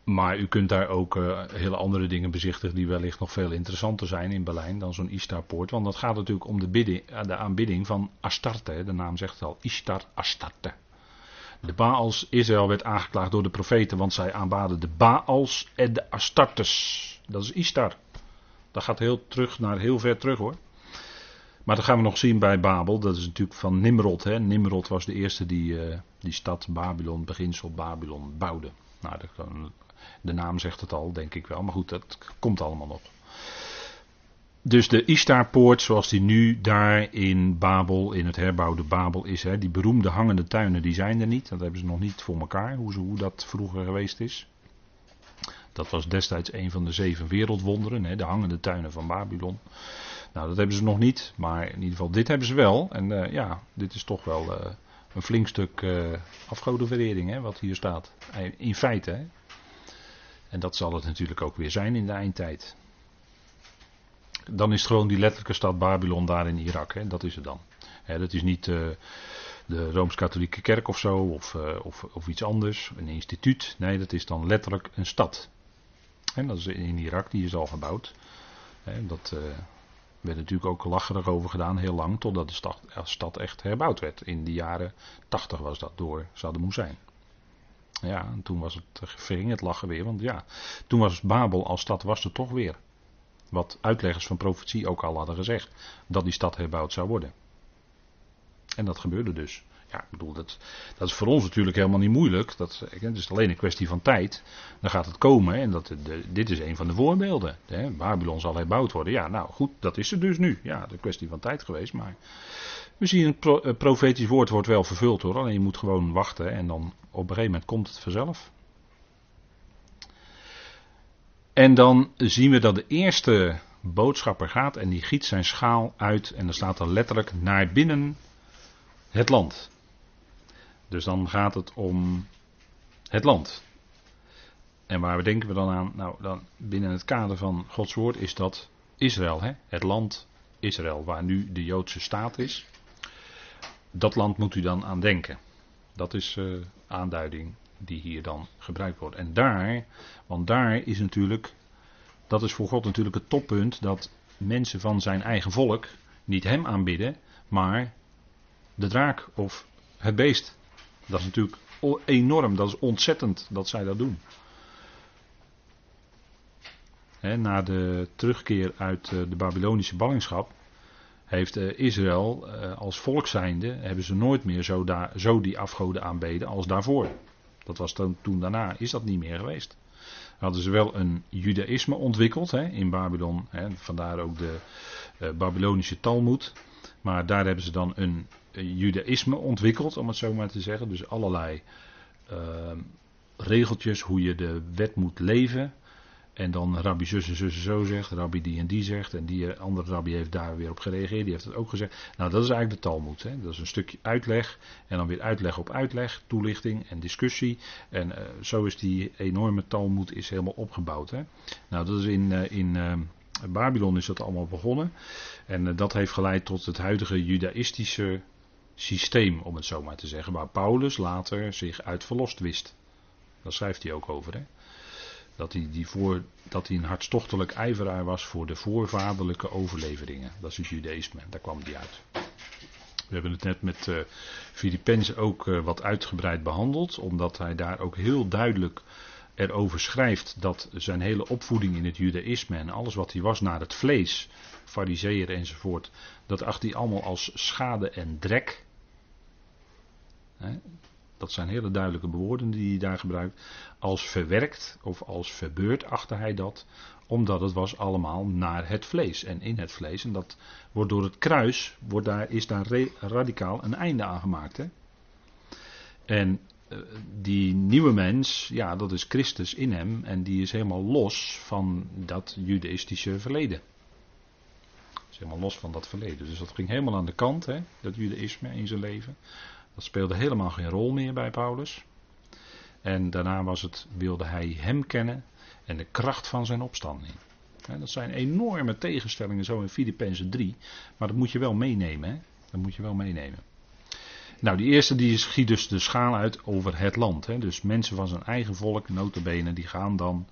Maar u kunt daar ook uh, hele andere dingen bezichtigen die wellicht nog veel interessanter zijn in Berlijn dan zo'n Ishtarpoort. Want dat gaat natuurlijk om de, eh, de aanbidding van Astarte. De naam zegt het al, Ishtar Astarte. De Baals, Israël werd aangeklaagd door de profeten, want zij aanbaden de Baals en de Astartes. Dat is Ishtar. Dat gaat heel terug naar heel ver terug hoor. Maar dat gaan we nog zien bij Babel. Dat is natuurlijk van Nimrod. Hè. Nimrod was de eerste die uh, die stad Babylon, beginsel Babylon, bouwde. Nou, de naam zegt het al, denk ik wel. Maar goed, dat komt allemaal nog. Dus de Ishtarpoort, zoals die nu daar in Babel, in het herbouwde Babel is, hè, die beroemde hangende tuinen, die zijn er niet. Dat hebben ze nog niet voor elkaar, hoe, ze, hoe dat vroeger geweest is. Dat was destijds een van de zeven wereldwonderen, hè, de hangende tuinen van Babylon. Nou, dat hebben ze nog niet, maar in ieder geval dit hebben ze wel. En uh, ja, dit is toch wel uh, een flink stuk uh, afgodenverering, hè, wat hier staat. In feite, hè. En dat zal het natuurlijk ook weer zijn in de eindtijd. Dan is het gewoon die letterlijke stad Babylon daar in Irak. Hè? Dat is het dan. Hè, dat is niet uh, de Rooms-Katholieke Kerk of zo, of, uh, of, of, iets anders, een instituut. Nee, dat is dan letterlijk een stad. En dat is in Irak, die is al gebouwd. Hè, dat uh, werd natuurlijk ook lacherig over gedaan, heel lang, totdat de stad, stad echt herbouwd werd. In de jaren 80 was dat door Saddam Hussein. Ja, en toen was het, verging het lachen weer, want ja, toen was Babel als stad was er toch weer. Wat uitleggers van profetie ook al hadden gezegd, dat die stad herbouwd zou worden. En dat gebeurde dus. Ja, ik bedoel, dat, dat is voor ons natuurlijk helemaal niet moeilijk. Dat, het is alleen een kwestie van tijd. Dan gaat het komen en dat, dit is een van de voorbeelden. Hè. Babylon zal herbouwd worden. Ja, nou goed, dat is er dus nu. Ja, een kwestie van tijd geweest, maar we zien het profetisch woord wordt wel vervuld hoor. Alleen je moet gewoon wachten en dan op een gegeven moment komt het vanzelf. En dan zien we dat de eerste boodschapper gaat en die giet zijn schaal uit en dan staat er letterlijk naar binnen het land. Dus dan gaat het om het land. En waar denken we dan aan? Nou, dan binnen het kader van Gods woord is dat Israël, hè? het land Israël, waar nu de Joodse staat is dat land moet u dan aan denken. Dat is uh, aanduiding die hier dan gebruikt wordt. En daar, want daar is natuurlijk, dat is voor God natuurlijk het toppunt dat mensen van zijn eigen volk niet hem aanbidden, maar de draak of het beest. Dat is natuurlijk enorm, dat is ontzettend dat zij dat doen. na de terugkeer uit eh, de Babylonische ballingschap heeft uh, Israël uh, als volk zijnde, hebben ze nooit meer zo, zo die afgoden aanbeden als daarvoor. Dat was toen, toen daarna, is dat niet meer geweest. Hadden ze wel een judaïsme ontwikkeld hè, in Babylon, hè, vandaar ook de uh, Babylonische Talmud. Maar daar hebben ze dan een, een judaïsme ontwikkeld, om het zo maar te zeggen. Dus allerlei regeltjes hoe je de wet moet leven. En dan rabbi zus en zus zo zegt, rabbi die en die zegt. En die eh, andere rabbi heeft daar weer op gereageerd, die heeft het ook gezegd. Nou, dat is eigenlijk de Talmud. Hè. Dat is een stukje uitleg. En dan weer uitleg op uitleg, toelichting en discussie. En uh, zo is die enorme Talmud is helemaal opgebouwd. Hè. Nou, dat is in, uh, in uh, Babylon is dat allemaal begonnen. En dat heeft geleid tot het huidige judaïstische systeem, om het zo maar te zeggen. Waar Paulus later zich uit verlost wist. Daar schrijft hij ook over. Hè. Dat hij, die voor, dat hij een hartstochtelijk ijveraar was voor de voorvaderlijke overleveringen. Dat is het judaïsme, daar kwam die uit. We hebben het net met uh, ook uh, wat uitgebreid behandeld, omdat hij daar ook heel duidelijk erover schrijft dat zijn hele opvoeding in het judaïsme en alles wat hij was naar het vlees, fariseer enzovoort, dat acht hij allemaal als schade en drek. Dat zijn hele duidelijke bewoorden die hij daar gebruikt. Als verwerkt of als verbeurd achtte hij dat, omdat het was allemaal naar het vlees en in het vlees. En dat wordt door het kruis, wordt daar, is daar radicaal een einde aan gemaakt. Hè? En die nieuwe mens, ja, dat is Christus in hem en die is helemaal los van dat judaïstische verleden. Helemaal los van dat verleden. Dus dat ging helemaal aan de kant, hè, dat judaïsme in zijn leven. Dat speelde helemaal geen rol meer bij Paulus. En daarna was het, wilde hij hem kennen en de kracht van zijn opstanding. Dat zijn enorme tegenstellingen zo in Filippenzen 3. Maar dat moet je wel meenemen. Hè? Dat moet je wel meenemen. Nou, die eerste die schiet dus de schaal uit over het land. Hè? Dus mensen van zijn eigen volk, notabene, die gaan dan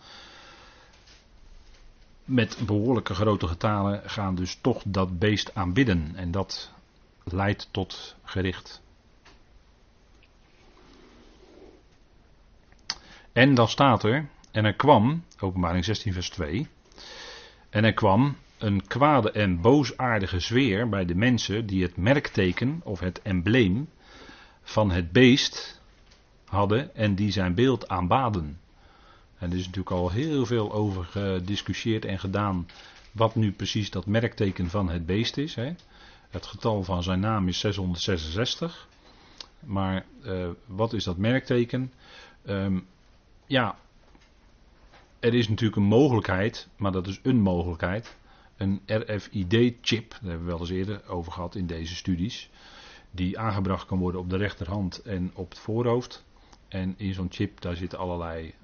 met behoorlijke grote getalen gaan dus toch dat beest aanbidden. En dat leidt tot gericht. En dan staat er, en er kwam, openbaring 16 vers 2, en er kwam een kwade en boosaardige zweer bij de mensen die het merkteken of het embleem van het beest hadden en die zijn beeld aanbaden. En er is natuurlijk al heel veel over gediscussieerd en gedaan wat nu precies dat merkteken van het beest is. Hè. Het getal van zijn naam is 666. Maar uh, wat is dat merkteken? Um, ja, er is natuurlijk een mogelijkheid, maar dat is een mogelijkheid. Een RFID-chip, daar hebben we wel eens eerder over gehad in deze studies. Die aangebracht kan worden op de rechterhand en op het voorhoofd. En in zo'n chip daar zitten allerlei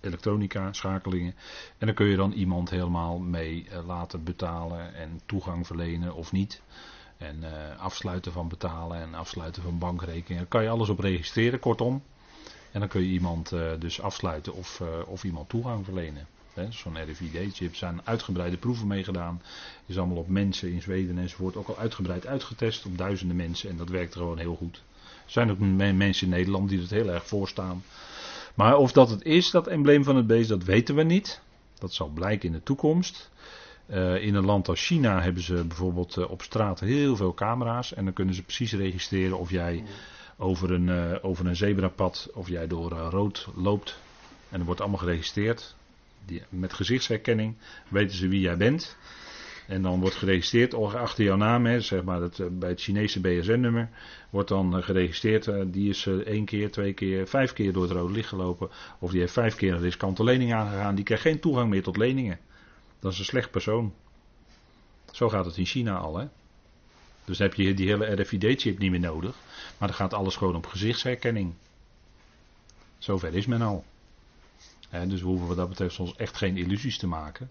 elektronica, schakelingen. En dan kun je dan iemand helemaal mee eh, laten betalen en toegang verlenen of niet. En uh, afsluiten van betalen en afsluiten van bankrekeningen. Daar kan je alles op registreren, kortom. En dan kun je iemand uh, dus afsluiten of, uh, of iemand toegang verlenen. Zo'n RFID-chip zijn uitgebreide proeven meegedaan. Is allemaal op mensen in Zweden enzovoort ook al uitgebreid uitgetest op duizenden mensen. En dat werkt gewoon heel goed. Er zijn ook mensen in Nederland die het heel erg voorstaan. Maar of dat het is, dat embleem van het beest, dat weten we niet. Dat zal blijken in de toekomst. Uh, in een land als China hebben ze bijvoorbeeld op straat heel veel camera's. En dan kunnen ze precies registreren of jij over een, uh, over een zebrapad of jij door rood loopt. En dat wordt allemaal geregistreerd. Die, met gezichtsherkenning weten ze wie jij bent. En dan wordt geregistreerd achter jouw naam, hè, zeg maar het, bij het Chinese BSN-nummer, wordt dan geregistreerd. die is één keer, twee keer, vijf keer door het rode licht gelopen. Of die heeft vijf keer een riskante lening aangegaan. Die krijgt geen toegang meer tot leningen. Dat is een slecht persoon. Zo gaat het in China al, hè. Dus heb je die hele RFID-chip niet meer nodig. Maar dan gaat alles gewoon op gezichtsherkenning. Zover is men al. dus we hoeven wat dat betreft soms echt geen illusies te maken.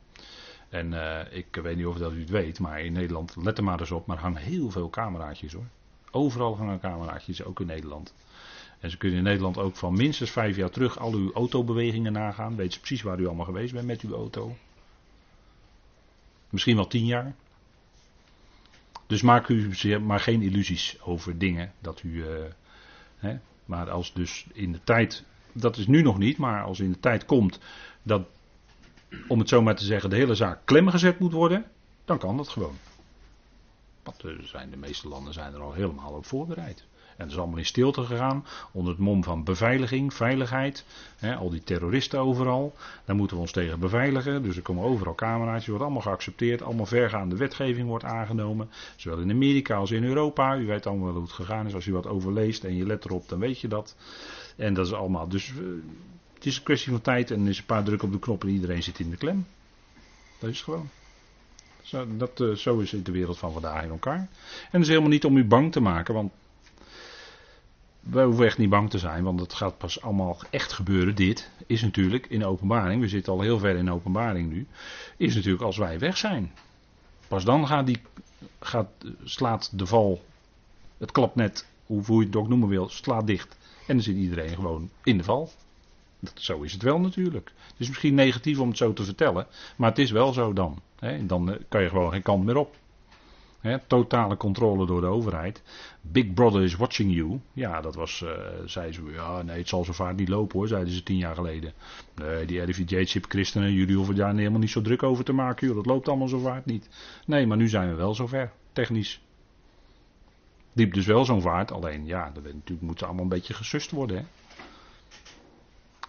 En uh, ik weet niet of dat u het weet, maar in Nederland, let er maar eens op, maar hangen heel veel cameraatjes hoor. Overal hangen cameraatjes, ook in Nederland. En ze kunnen in Nederland ook van minstens vijf jaar terug al uw autobewegingen nagaan. Weet ze precies waar u allemaal geweest bent met uw auto. Misschien wel tien jaar. Dus maak u maar geen illusies over dingen dat u. Uh, hè, maar als dus in de tijd, dat is nu nog niet, maar als in de tijd komt dat, om het zo maar te zeggen, de hele zaak klem gezet moet worden, dan kan dat gewoon. Want zijn, de meeste landen zijn er al helemaal op voorbereid. En dat is allemaal in stilte gegaan, onder het mom van beveiliging, veiligheid. Hè, al die terroristen overal, daar moeten we ons tegen beveiligen. Dus er komen overal camera's, wordt allemaal geaccepteerd. Allemaal vergaande wetgeving wordt aangenomen. Zowel in Amerika als in Europa. U weet allemaal hoe het gegaan is. Als u wat overleest en je let erop, dan weet je dat. En dat is allemaal. Dus uh, het is een kwestie van tijd en er is een paar druk op de knop en iedereen zit in de klem. Dat is gewoon. Zo, dat, uh, zo is de wereld van vandaag in elkaar. En dat is helemaal niet om u bang te maken, want wij hoeven echt niet bang te zijn, want het gaat pas allemaal echt gebeuren. Dit is natuurlijk in openbaring, we zitten al heel ver in openbaring nu, is natuurlijk als wij weg zijn. Pas dan gaat die, gaat, slaat de val, het klapnet, hoe je het ook noemen wil, slaat dicht. En dan zit iedereen gewoon in de val. Dat, zo is het wel natuurlijk. Het is misschien negatief om het zo te vertellen, maar het is wel zo dan. Hè? Dan eh, kan je gewoon geen kant meer op totale controle door de overheid. Big Brother is watching you. Ja, dat was, uh, zeiden ze, ja, nee, het zal zo vaak niet lopen hoor, zeiden ze tien jaar geleden. Nee, die RIVJ-chip christenen, jullie hoeven daar helemaal niet zo druk over te maken, joh, dat loopt allemaal zo vaart niet. Nee, maar nu zijn we wel zover, technisch. Diep dus wel zo'n vaart, alleen ja, dat natuurlijk moet allemaal een beetje gesust worden, hè.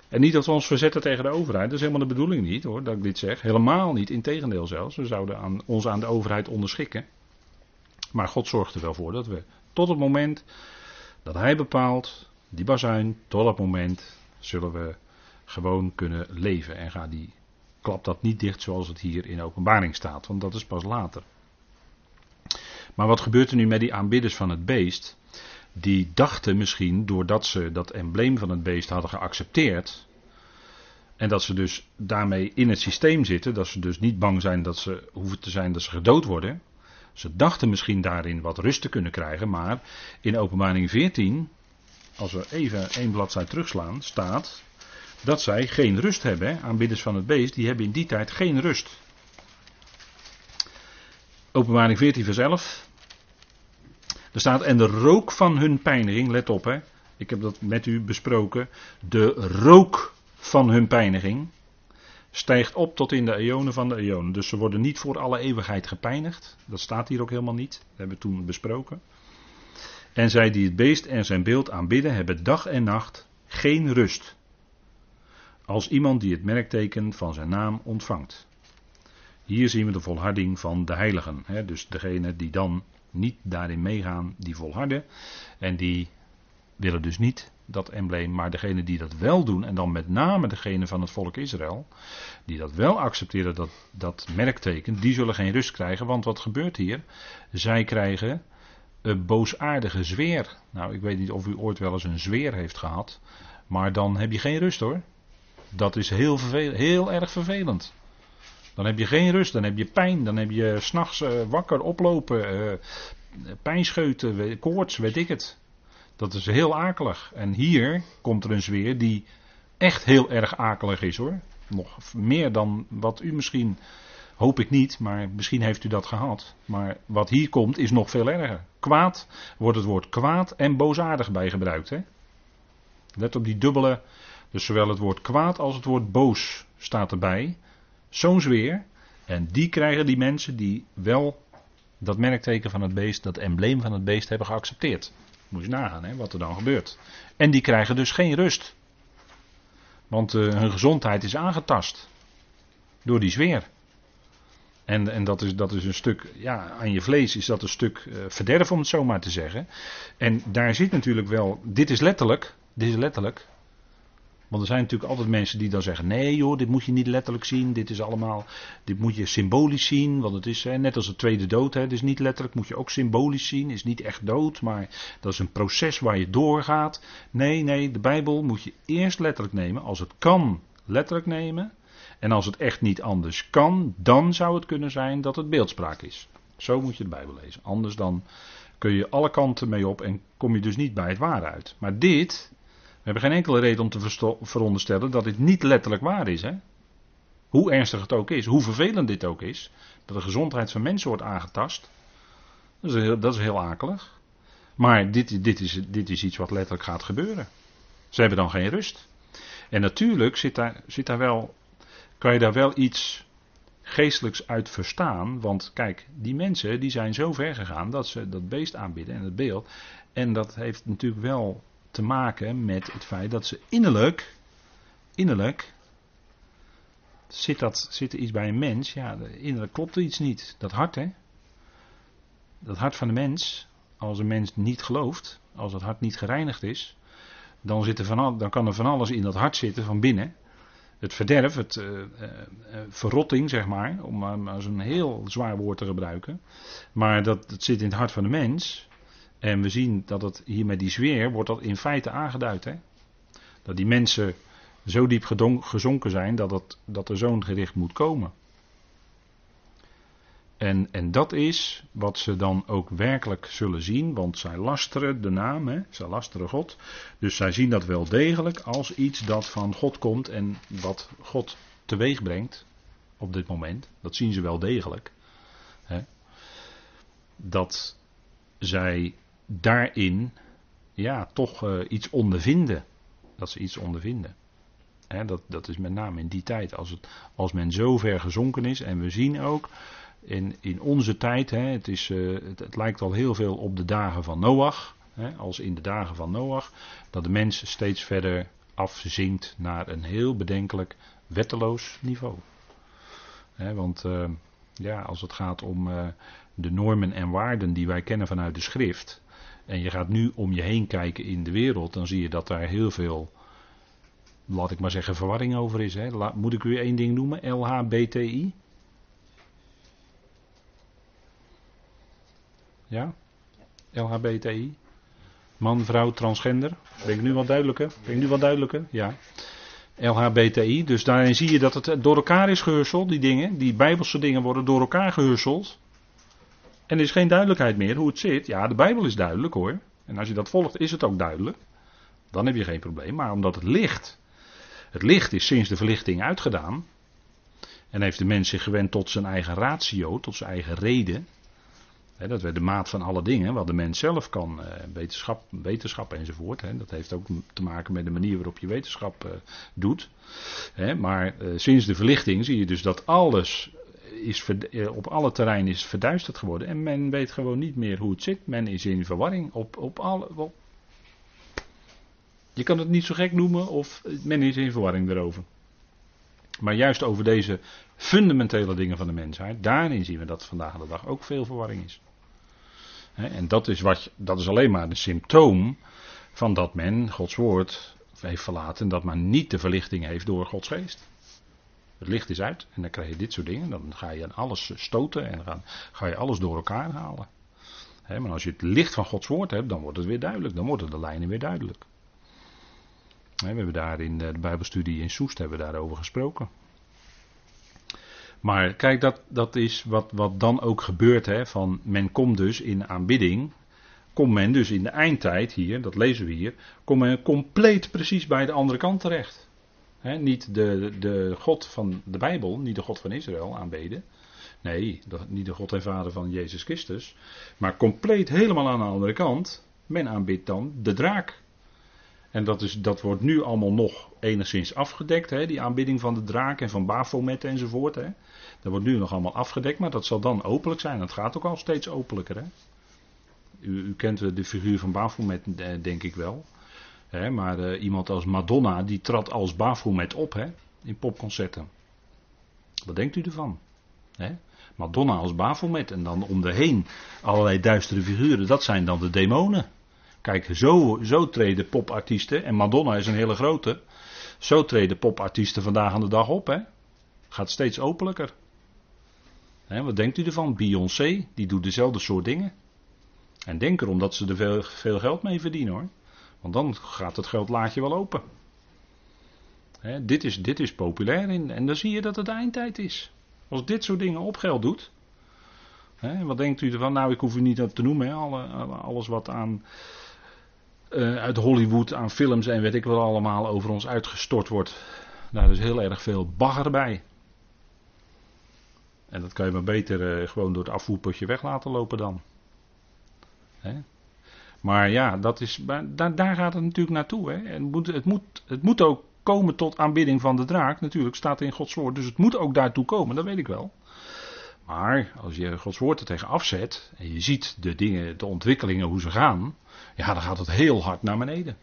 En niet dat we ons verzetten tegen de overheid, dat is helemaal de bedoeling niet hoor, dat ik dit zeg. Helemaal niet, integendeel zelfs. We zouden aan, ons aan de overheid onderschikken. Maar God zorgt er wel voor dat we tot het moment dat hij bepaalt, die bazuin, tot dat moment zullen we gewoon kunnen leven. En ga die, klap dat niet dicht zoals het hier in openbaring staat, want dat is pas later. Maar wat gebeurt er nu met die aanbidders van het beest? Die dachten misschien, doordat ze dat embleem van het beest hadden geaccepteerd, en dat ze dus daarmee in het systeem zitten, dat ze dus niet bang zijn dat ze hoeven te zijn dat ze gedood worden. Ze dachten misschien daarin wat rust te kunnen krijgen, maar in openbaring 14, als we even één bladzijde terugslaan, staat dat zij geen rust hebben. Aanbidders van het beest, die hebben in die tijd geen rust. Openbaring 14 vers 11. Er staat, en de rook van hun pijniging, let op hè, ik heb dat met u besproken, de rook van hun pijniging stijgt op tot in de eonen van de eonen. Dus ze worden niet voor alle eeuwigheid gepijnigd. Dat staat hier ook helemaal niet. Dat hebben we toen besproken. En zij die het beest en zijn beeld aanbidden, hebben dag en nacht geen rust. Als iemand die het merkteken van zijn naam ontvangt. Hier zien we de volharding van de heiligen. Hè? Dus degene die dan niet daarin meegaan, die volharden. En die willen dus niet dat embleem, maar degene die dat wel doen, en dan met name degene van het volk Israël, die dat wel accepteren, dat, dat merkteken, die zullen geen rust krijgen, want wat gebeurt hier? Zij krijgen een boosaardige zweer. Nou, ik weet niet of u ooit wel eens een zweer heeft gehad, maar dan heb je geen rust hoor. Dat is heel, heel erg vervelend. Dan heb je geen rust, dan heb je pijn, dan heb je s'nachts uh, wakker oplopen, uh, pijnscheuten, koorts, weet ik het. Dat is heel akelig. En hier komt er een zweer die echt heel erg akelig is hoor. Nog meer dan wat u misschien, hoop ik niet, maar misschien heeft u dat gehad. Maar wat hier komt is nog veel erger. Kwaad, wordt het woord kwaad en boosaardig bij gebruikt. Hè? Let op die dubbele, dus zowel het woord kwaad als het woord boos staat erbij. Zo'n zweer. En die krijgen die mensen die wel dat merkteken van het beest, dat embleem van het beest hebben geaccepteerd. Moet je nagaan hè, wat er dan gebeurt. En die krijgen dus geen rust. Want uh, hun gezondheid is aangetast. Door die zweer. En, en dat, is, dat is een stuk, ja, aan je vlees is dat een stuk uh, verderf om het zo maar te zeggen. En daar zit natuurlijk wel, dit is letterlijk, dit is letterlijk, want er zijn natuurlijk altijd mensen die dan zeggen: nee joh, dit moet je niet letterlijk zien. Dit is allemaal, dit moet je symbolisch zien. Want het is net als de tweede dood. Hè, dus niet letterlijk, moet je ook symbolisch zien. Is niet echt dood, maar dat is een proces waar je doorgaat. Nee, nee, de Bijbel moet je eerst letterlijk nemen. Als het kan, letterlijk nemen. En als het echt niet anders kan, dan zou het kunnen zijn dat het beeldspraak is. Zo moet je de Bijbel lezen. Anders dan kun je alle kanten mee op en kom je dus niet bij het waar uit. Maar dit hebben geen enkele reden om te veronderstellen dat dit niet letterlijk waar is. Hè? Hoe ernstig het ook is, hoe vervelend dit ook is, dat de gezondheid van mensen wordt aangetast. Dat is heel, dat is heel akelig. Maar dit, dit, is, dit is iets wat letterlijk gaat gebeuren. Ze hebben dan geen rust. En natuurlijk zit daar, zit daar wel, kan je daar wel iets geestelijks uit verstaan. Want kijk, die mensen die zijn zo ver gegaan dat ze dat beest aanbieden en het beeld. En dat heeft natuurlijk wel te maken met het feit dat ze innerlijk, innerlijk, zit, dat, zit er iets bij een mens, ja, innerlijk klopt er iets niet. Dat hart, hè. Dat hart van de mens, als een mens niet gelooft, als het hart niet gereinigd is, dan, zit er van, dan kan er van alles in dat hart zitten van binnen. Het verderf, het uh, uh, verrotting, zeg maar, om maar zo'n heel zwaar woord te gebruiken. Maar dat, dat zit in het hart van de mens. En we zien dat het hier met die zweer wordt dat in feite aangeduid. Hè? Dat die mensen zo diep gezonken zijn dat, het, dat er zo'n gericht moet komen. En, en dat is wat ze dan ook werkelijk zullen zien, want zij lasteren de naam, hè? zij lasteren God. Dus zij zien dat wel degelijk als iets dat van God komt en wat God teweeg brengt op dit moment. Dat zien ze wel degelijk. Hè? Dat zij daarin ja, toch uh, iets ondervinden. Dat ze iets ondervinden. He, dat, dat is met name in die tijd, als, het, als men zo ver gezonken is. En we zien ook in, in onze tijd, he, het, is, uh, het, lijkt al heel veel op de dagen van Noach. Als in de dagen van Noach, dat de mens steeds verder afzinkt naar een heel bedenkelijk wetteloos niveau. want uh, ja, als het gaat om de normen en waarden die wij kennen vanuit de schrift, En je gaat nu om je heen kijken in de wereld, dan zie je dat daar heel veel, laat ik maar zeggen, verwarring over is. Hè. Moet ik u één ding noemen? LHBTI? Ja? LHBTI? Man, vrouw, transgender. Ben ik nu wat duidelijker? Ben ik nu wat duidelijker? Ja. LHBTI. Dus daarin zie je dat het door elkaar is gehusseld, die dingen. Die bijbelse dingen worden door elkaar gehusseld. En er is geen duidelijkheid meer hoe het zit. Ja, de Bijbel is duidelijk hoor. En als je dat volgt, is het ook duidelijk. Dan heb je geen probleem. Maar omdat het licht. Het licht is sinds de verlichting uitgedaan. En heeft de mens zich gewend tot zijn eigen ratio, tot zijn eigen reden dat werd de maat van alle dingen, wat de mens zelf kan, eh, wetenschap, wetenschap enzovoort. dat heeft ook te maken met de manier waarop je wetenschap eh, doet. maar eh, sinds de verlichting zie je dus dat alles is op alle terreinen is verduisterd geworden. En men weet gewoon niet meer hoe het zit. Men is in verwarring op, op alle. je kan het niet zo gek noemen of men is in verwarring erover. Maar juist over deze fundamentele dingen van de mensheid, daarin zien we dat vandaag de dag ook veel verwarring is. En dat is, wat, dat is alleen maar een symptoom van dat men Gods woord heeft verlaten. Dat men niet de verlichting heeft door Gods geest. Het licht is uit en dan krijg je dit soort dingen. Dan ga je aan alles stoten en dan ga je alles door elkaar halen. maar als je het licht van Gods woord hebt, dan wordt het weer duidelijk. Dan worden de lijnen weer duidelijk. we hebben daar in de Bijbelstudie in Soest hebben we daarover gesproken. Maar kijk, dat, dat is wat, wat dan ook gebeurt. Van men komt dus in aanbidding. Komt men dus in de eindtijd hier, dat lezen we hier. Komt men compleet precies bij de andere kant terecht. Niet de, de God van de Bijbel, niet de God van Israël aanbeden. Nee, niet de God en Vader van Jezus Christus. Maar compleet helemaal aan de andere kant. Men aanbidt dan de draak. En dat, is, dat wordt nu allemaal nog enigszins afgedekt, hè, die aanbidding van de draak en van Baphomet enzovoort. Hè. Dat wordt nu nog allemaal afgedekt, maar dat zal dan openlijk zijn. Dat gaat ook al steeds openlijker. U, u kent de figuur van Baphomet, eh, denk ik wel. Hè, maar uh, iemand als Madonna, die trad als Baphomet op hè, in popconcerten. Wat denkt u ervan? Hè? Madonna als Baphomet en dan om de heen allerlei duistere figuren. Dat zijn dan de demonen. Kijk, zo, zo treden popartiesten, en Madonna is een hele grote, zo treden popartiesten vandaag aan de dag op. Hè? Gaat steeds openlijker. Hè, wat denkt u ervan? Beyoncé, die doet dezelfde soort dingen. En denk erom dat ze er veel, veel geld mee verdienen hoor. Want dan gaat het geldlaadje wel open. Dit, is, dit is populair in, en dan zie je dat het eindtijd is. Als dit soort dingen op geld doet. Wat denkt u ervan? Nou, ik hoef u niet te noemen. Alle, alles wat aan uh, uit Hollywood aan films en weet ik wel allemaal over ons uitgestort wordt. Daar is heel erg veel bagger bij. En dat kan je maar beter uh, gewoon door het afvoerputje weg laten lopen dan. Hè? Maar ja, dat is, daar, daar, gaat het natuurlijk naartoe. Hè? Het, moet, het, moet, het moet ook komen tot aanbidding van de draak. Natuurlijk staat in Gods woord. Dus het moet ook daartoe komen, dat weet ik wel. Maar als je Gods woord er tegen afzet. en je ziet de dingen, de ontwikkelingen, hoe ze gaan ja, dan gaat het heel hard naar beneden.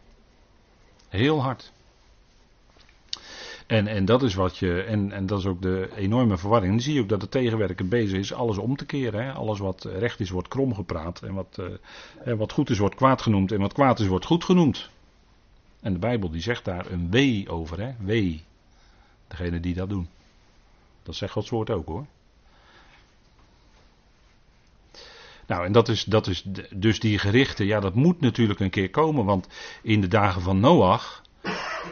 Heel hard. En, en dat is wat je, en, en dat is ook de enorme verwarring. Dan zie je ook dat de tegenwerker bezig is alles om te keren. Hè. Alles wat recht is wordt krom gepraat. En wat, uh, wat goed is wordt kwaad genoemd. En wat kwaad is wordt goed genoemd. En de Bijbel die zegt daar een wee over. Hè. Wee. Degene die dat doen. Dat zegt Gods woord ook hoor. Nou, en dat is, dat is dus die gerichten, ja, dat moet natuurlijk een keer komen, want in de dagen van Noach,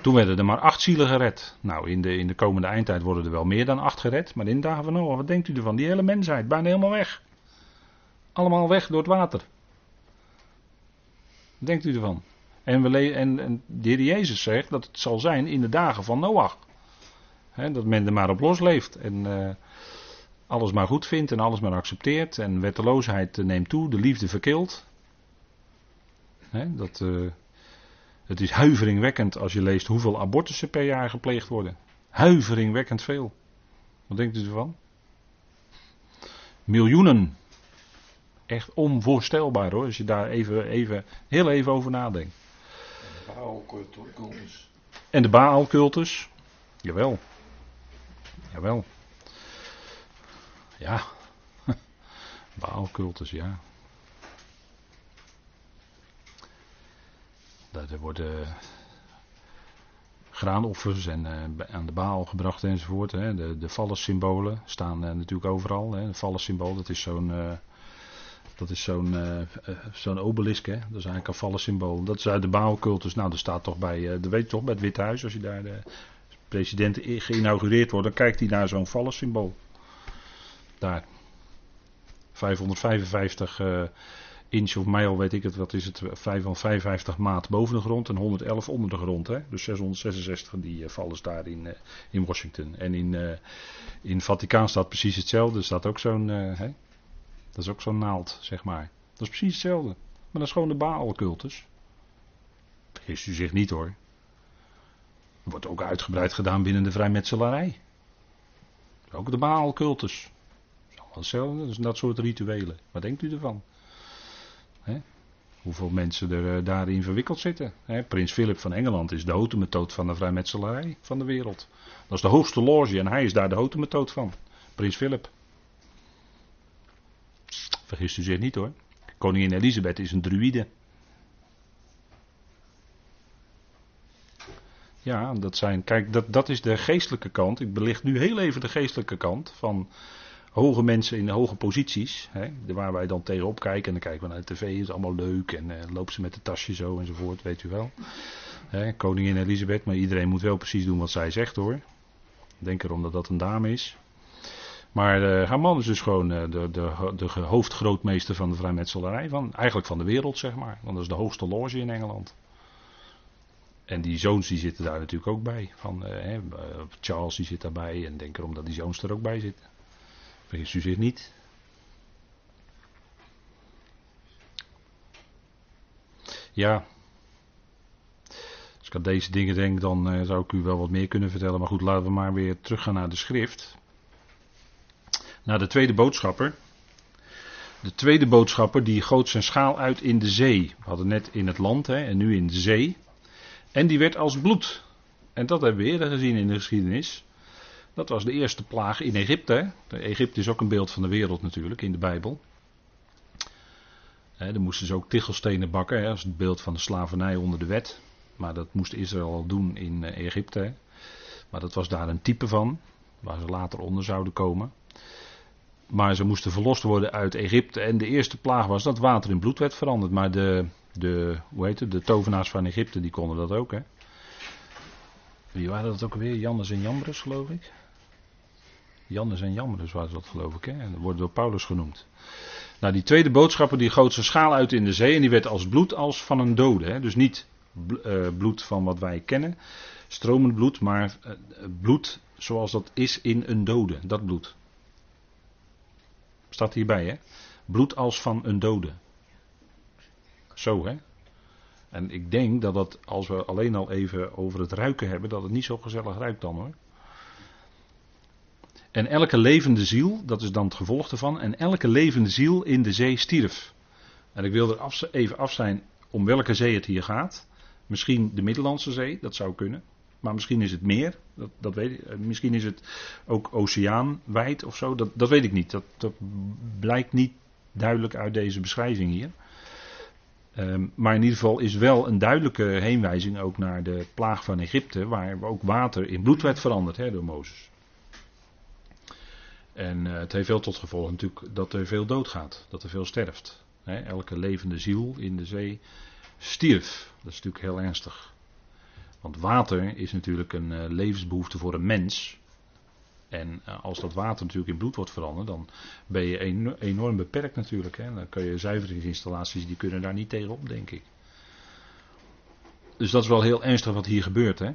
toen werden er maar acht zielen gered. Nou, in de, in de komende eindtijd worden er wel meer dan acht gered, maar in de dagen van Noach, wat denkt u ervan? Die hele mensheid, bijna helemaal weg. Allemaal weg door het water. Wat denkt u ervan? En, we en, de heer Jezus zegt dat het zal zijn in de dagen van Noach. dat men er maar op los leeft. En uh, alles maar goed vindt en alles maar accepteert. En wetteloosheid neemt toe, de liefde verkilt. dat, uh, het is huiveringwekkend als je leest hoeveel abortussen per jaar gepleegd worden. Huiveringwekkend veel. Wat denkt u ervan? Miljoenen. Echt onvoorstelbaar hoor, als je daar even, even, heel even over nadenkt. En de Baalcultus. En de Baalcultus. Jawel. Jawel. Ja. Baalcultus, ja. Er worden graanoffers en uh, aan de baal gebracht enzovoort. Hè. De, de vallensymbolen staan uh, natuurlijk overal. Hè. De vallensymbool, dat is zo'n dat is zo'n zo'n obelisk. Hè. Dat is eigenlijk een vallensymbool. Dat is uit de baalcultus. Nou, dat staat toch bij, de weet je toch, bij het Witte Huis. Als je daar de president geïnaugureerd wordt, dan kijkt hij naar zo'n vallensymbool. Daar. 555 inch of mijl, weet ik het, wat is het, 555 maat boven de grond en 111 onder de grond. Hè? Dus 666 die uh, vallen daar in, uh, in Washington. En in, uh, in Vaticaan staat precies hetzelfde. Staat ook zo'n, dat is ook zo'n naald, zeg maar. Dat is precies hetzelfde. Maar dat is gewoon de Baal-cultus. U zich niet hoor. Wordt ook uitgebreid gedaan binnen de vrijmetselarij. Ook de Baal-cultus. Allemaal hetzelfde, dus dat soort rituelen. Wat denkt u ervan? Hè? Hoeveel mensen er uh, daarin verwikkeld zitten. Hè? Prins Philip van Engeland is de hotemethode van de vrijmetselarij van de wereld. Dat is de hoogste loge en hij is daar de hotemethode van. Prins Philip. Vergist u zich niet hoor. Koningin Elisabeth is een druïde. Ja, dat zijn. Kijk, dat, dat is de geestelijke kant. Ik belicht nu heel even de geestelijke kant van hoge mensen in hoge posities, hè, waar wij dan tegenop kijken. En dan kijken we naar de tv, is allemaal leuk. En uh, loopt ze met de tasje zo enzovoort, weet u wel. Hè, koningin Elisabeth, maar iedereen moet wel precies doen wat zij zegt hoor. Denk erom dat dat een dame is. Maar uh, haar man is dus gewoon uh, de, de, de hoofdgrootmeester van de vrijmetselarij. Van, eigenlijk van de wereld, zeg maar. Want dat is de hoogste loge in Engeland. En die zoons die zitten daar natuurlijk ook bij. Van, Charles die zit daarbij. En denk erom dat die zoons er ook bij zitten. Vergis u zich niet. Ja. Als ik aan deze dingen denk, dan uh, zou ik u wel wat meer kunnen vertellen. Maar goed, laten we maar weer teruggaan naar de schrift. Naar de tweede boodschapper. De tweede boodschapper die goot zijn schaal uit in de zee. We hadden net in het land hè, en nu in de zee. En die werd als bloed. En dat hebben we eerder gezien in de geschiedenis. Dat was de eerste plaag in Egypte. Egypte is ook een beeld van de wereld natuurlijk in de Bijbel. He, moesten ze ook tichelstenen bakken, he, als het beeld van de slavernij onder de wet. Maar dat moest Israël al doen in uh, Egypte. Maar dat was daar een type van, waar ze later onder zouden komen. Maar ze moesten verlost worden uit Egypte. En de eerste plaag was dat water in bloed werd veranderd. Maar de, de, hoe heet het, de tovenaars van Egypte die konden dat ook. Wie waren dat ook alweer? Jannes en Jambres geloof ik. Jannes en Jammerus waren dat geloof ik. Hè? En dat wordt door Paulus genoemd. Nou, die tweede boodschapper die goot zijn schaal uit in de zee en die werd als bloed als van een dode. Hè? Dus niet uh, bloed van wat wij kennen, stromend bloed, maar uh, bloed zoals dat is in een dode. Dat bloed. Staat hierbij, hè? Bloed als van een dode. Zo, hè? En ik denk dat dat, als we alleen al even over het ruiken hebben, dat het niet zo gezellig ruikt dan hoor. En elke levende ziel, dat is dan het gevolg ervan, en elke levende ziel in de zee stierf. En ik wil er even af zijn om welke zee het hier gaat. Misschien de Middellandse Zee, dat zou kunnen. Maar misschien is het meer, dat, dat weet ik. Misschien is het ook oceaanwijd of zo, dat, dat weet ik niet. Dat, dat blijkt niet duidelijk uit deze beschrijving hier. Um, maar in ieder geval is wel een duidelijke heenwijzing ook naar de plaag van Egypte, waar ook water in bloed werd veranderd door Mozes. En uh, het heeft wel tot gevolg natuurlijk dat er veel doodgaat, dat er veel sterft. elke levende ziel in de zee stierf. Dat is natuurlijk heel ernstig. Want water is natuurlijk een uh, levensbehoefte voor een mens. En uh, als dat water natuurlijk in bloed wordt veranderd, dan ben je enorm beperkt natuurlijk. Hè. Dan kun je zuiveringsinstallaties, die kunnen daar niet tegenop, denk ik. Dus dat is wel heel ernstig wat hier gebeurt. Hè.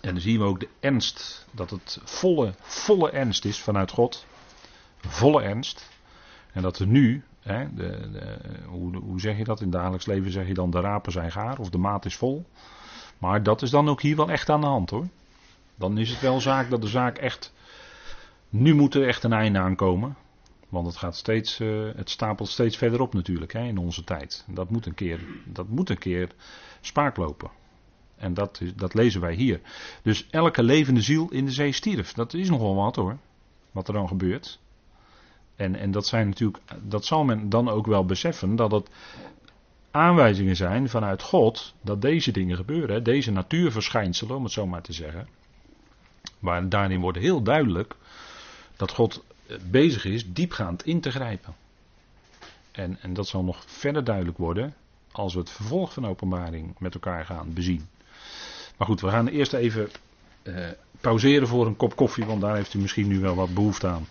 En dan zien we ook de ernst, dat het volle, volle ernst is vanuit God. Volle ernst. En dat er nu, hè, de, de, hoe, hoe zeg je dat in het dagelijks leven? Zeg je dan de rapen zijn gaar of de maat is vol. Maar dat is dan ook hier wel echt aan de hand hoor. Dan is het wel zaak dat de zaak echt. Nu moet er echt een einde aankomen. Want het, gaat steeds, uh, het stapelt steeds verder op natuurlijk hè, in onze tijd. Dat moet een keer, dat moet een keer spaak lopen. En dat, dat lezen wij hier. Dus elke levende ziel in de zee stierf. Dat is nogal wat hoor. Wat er dan gebeurt. En, en dat zijn natuurlijk. Dat zal men dan ook wel beseffen. Dat het aanwijzingen zijn vanuit God dat deze dingen gebeuren. Deze natuurverschijnselen, om het zo maar te zeggen. Maar daarin wordt heel duidelijk dat God bezig is diepgaand in te grijpen. En, en dat zal nog verder duidelijk worden als we het vervolg van openbaring met elkaar gaan bezien. Maar goed, we gaan eerst even eh, pauzeren voor een kop koffie, want daar heeft u misschien nu wel wat behoefte aan.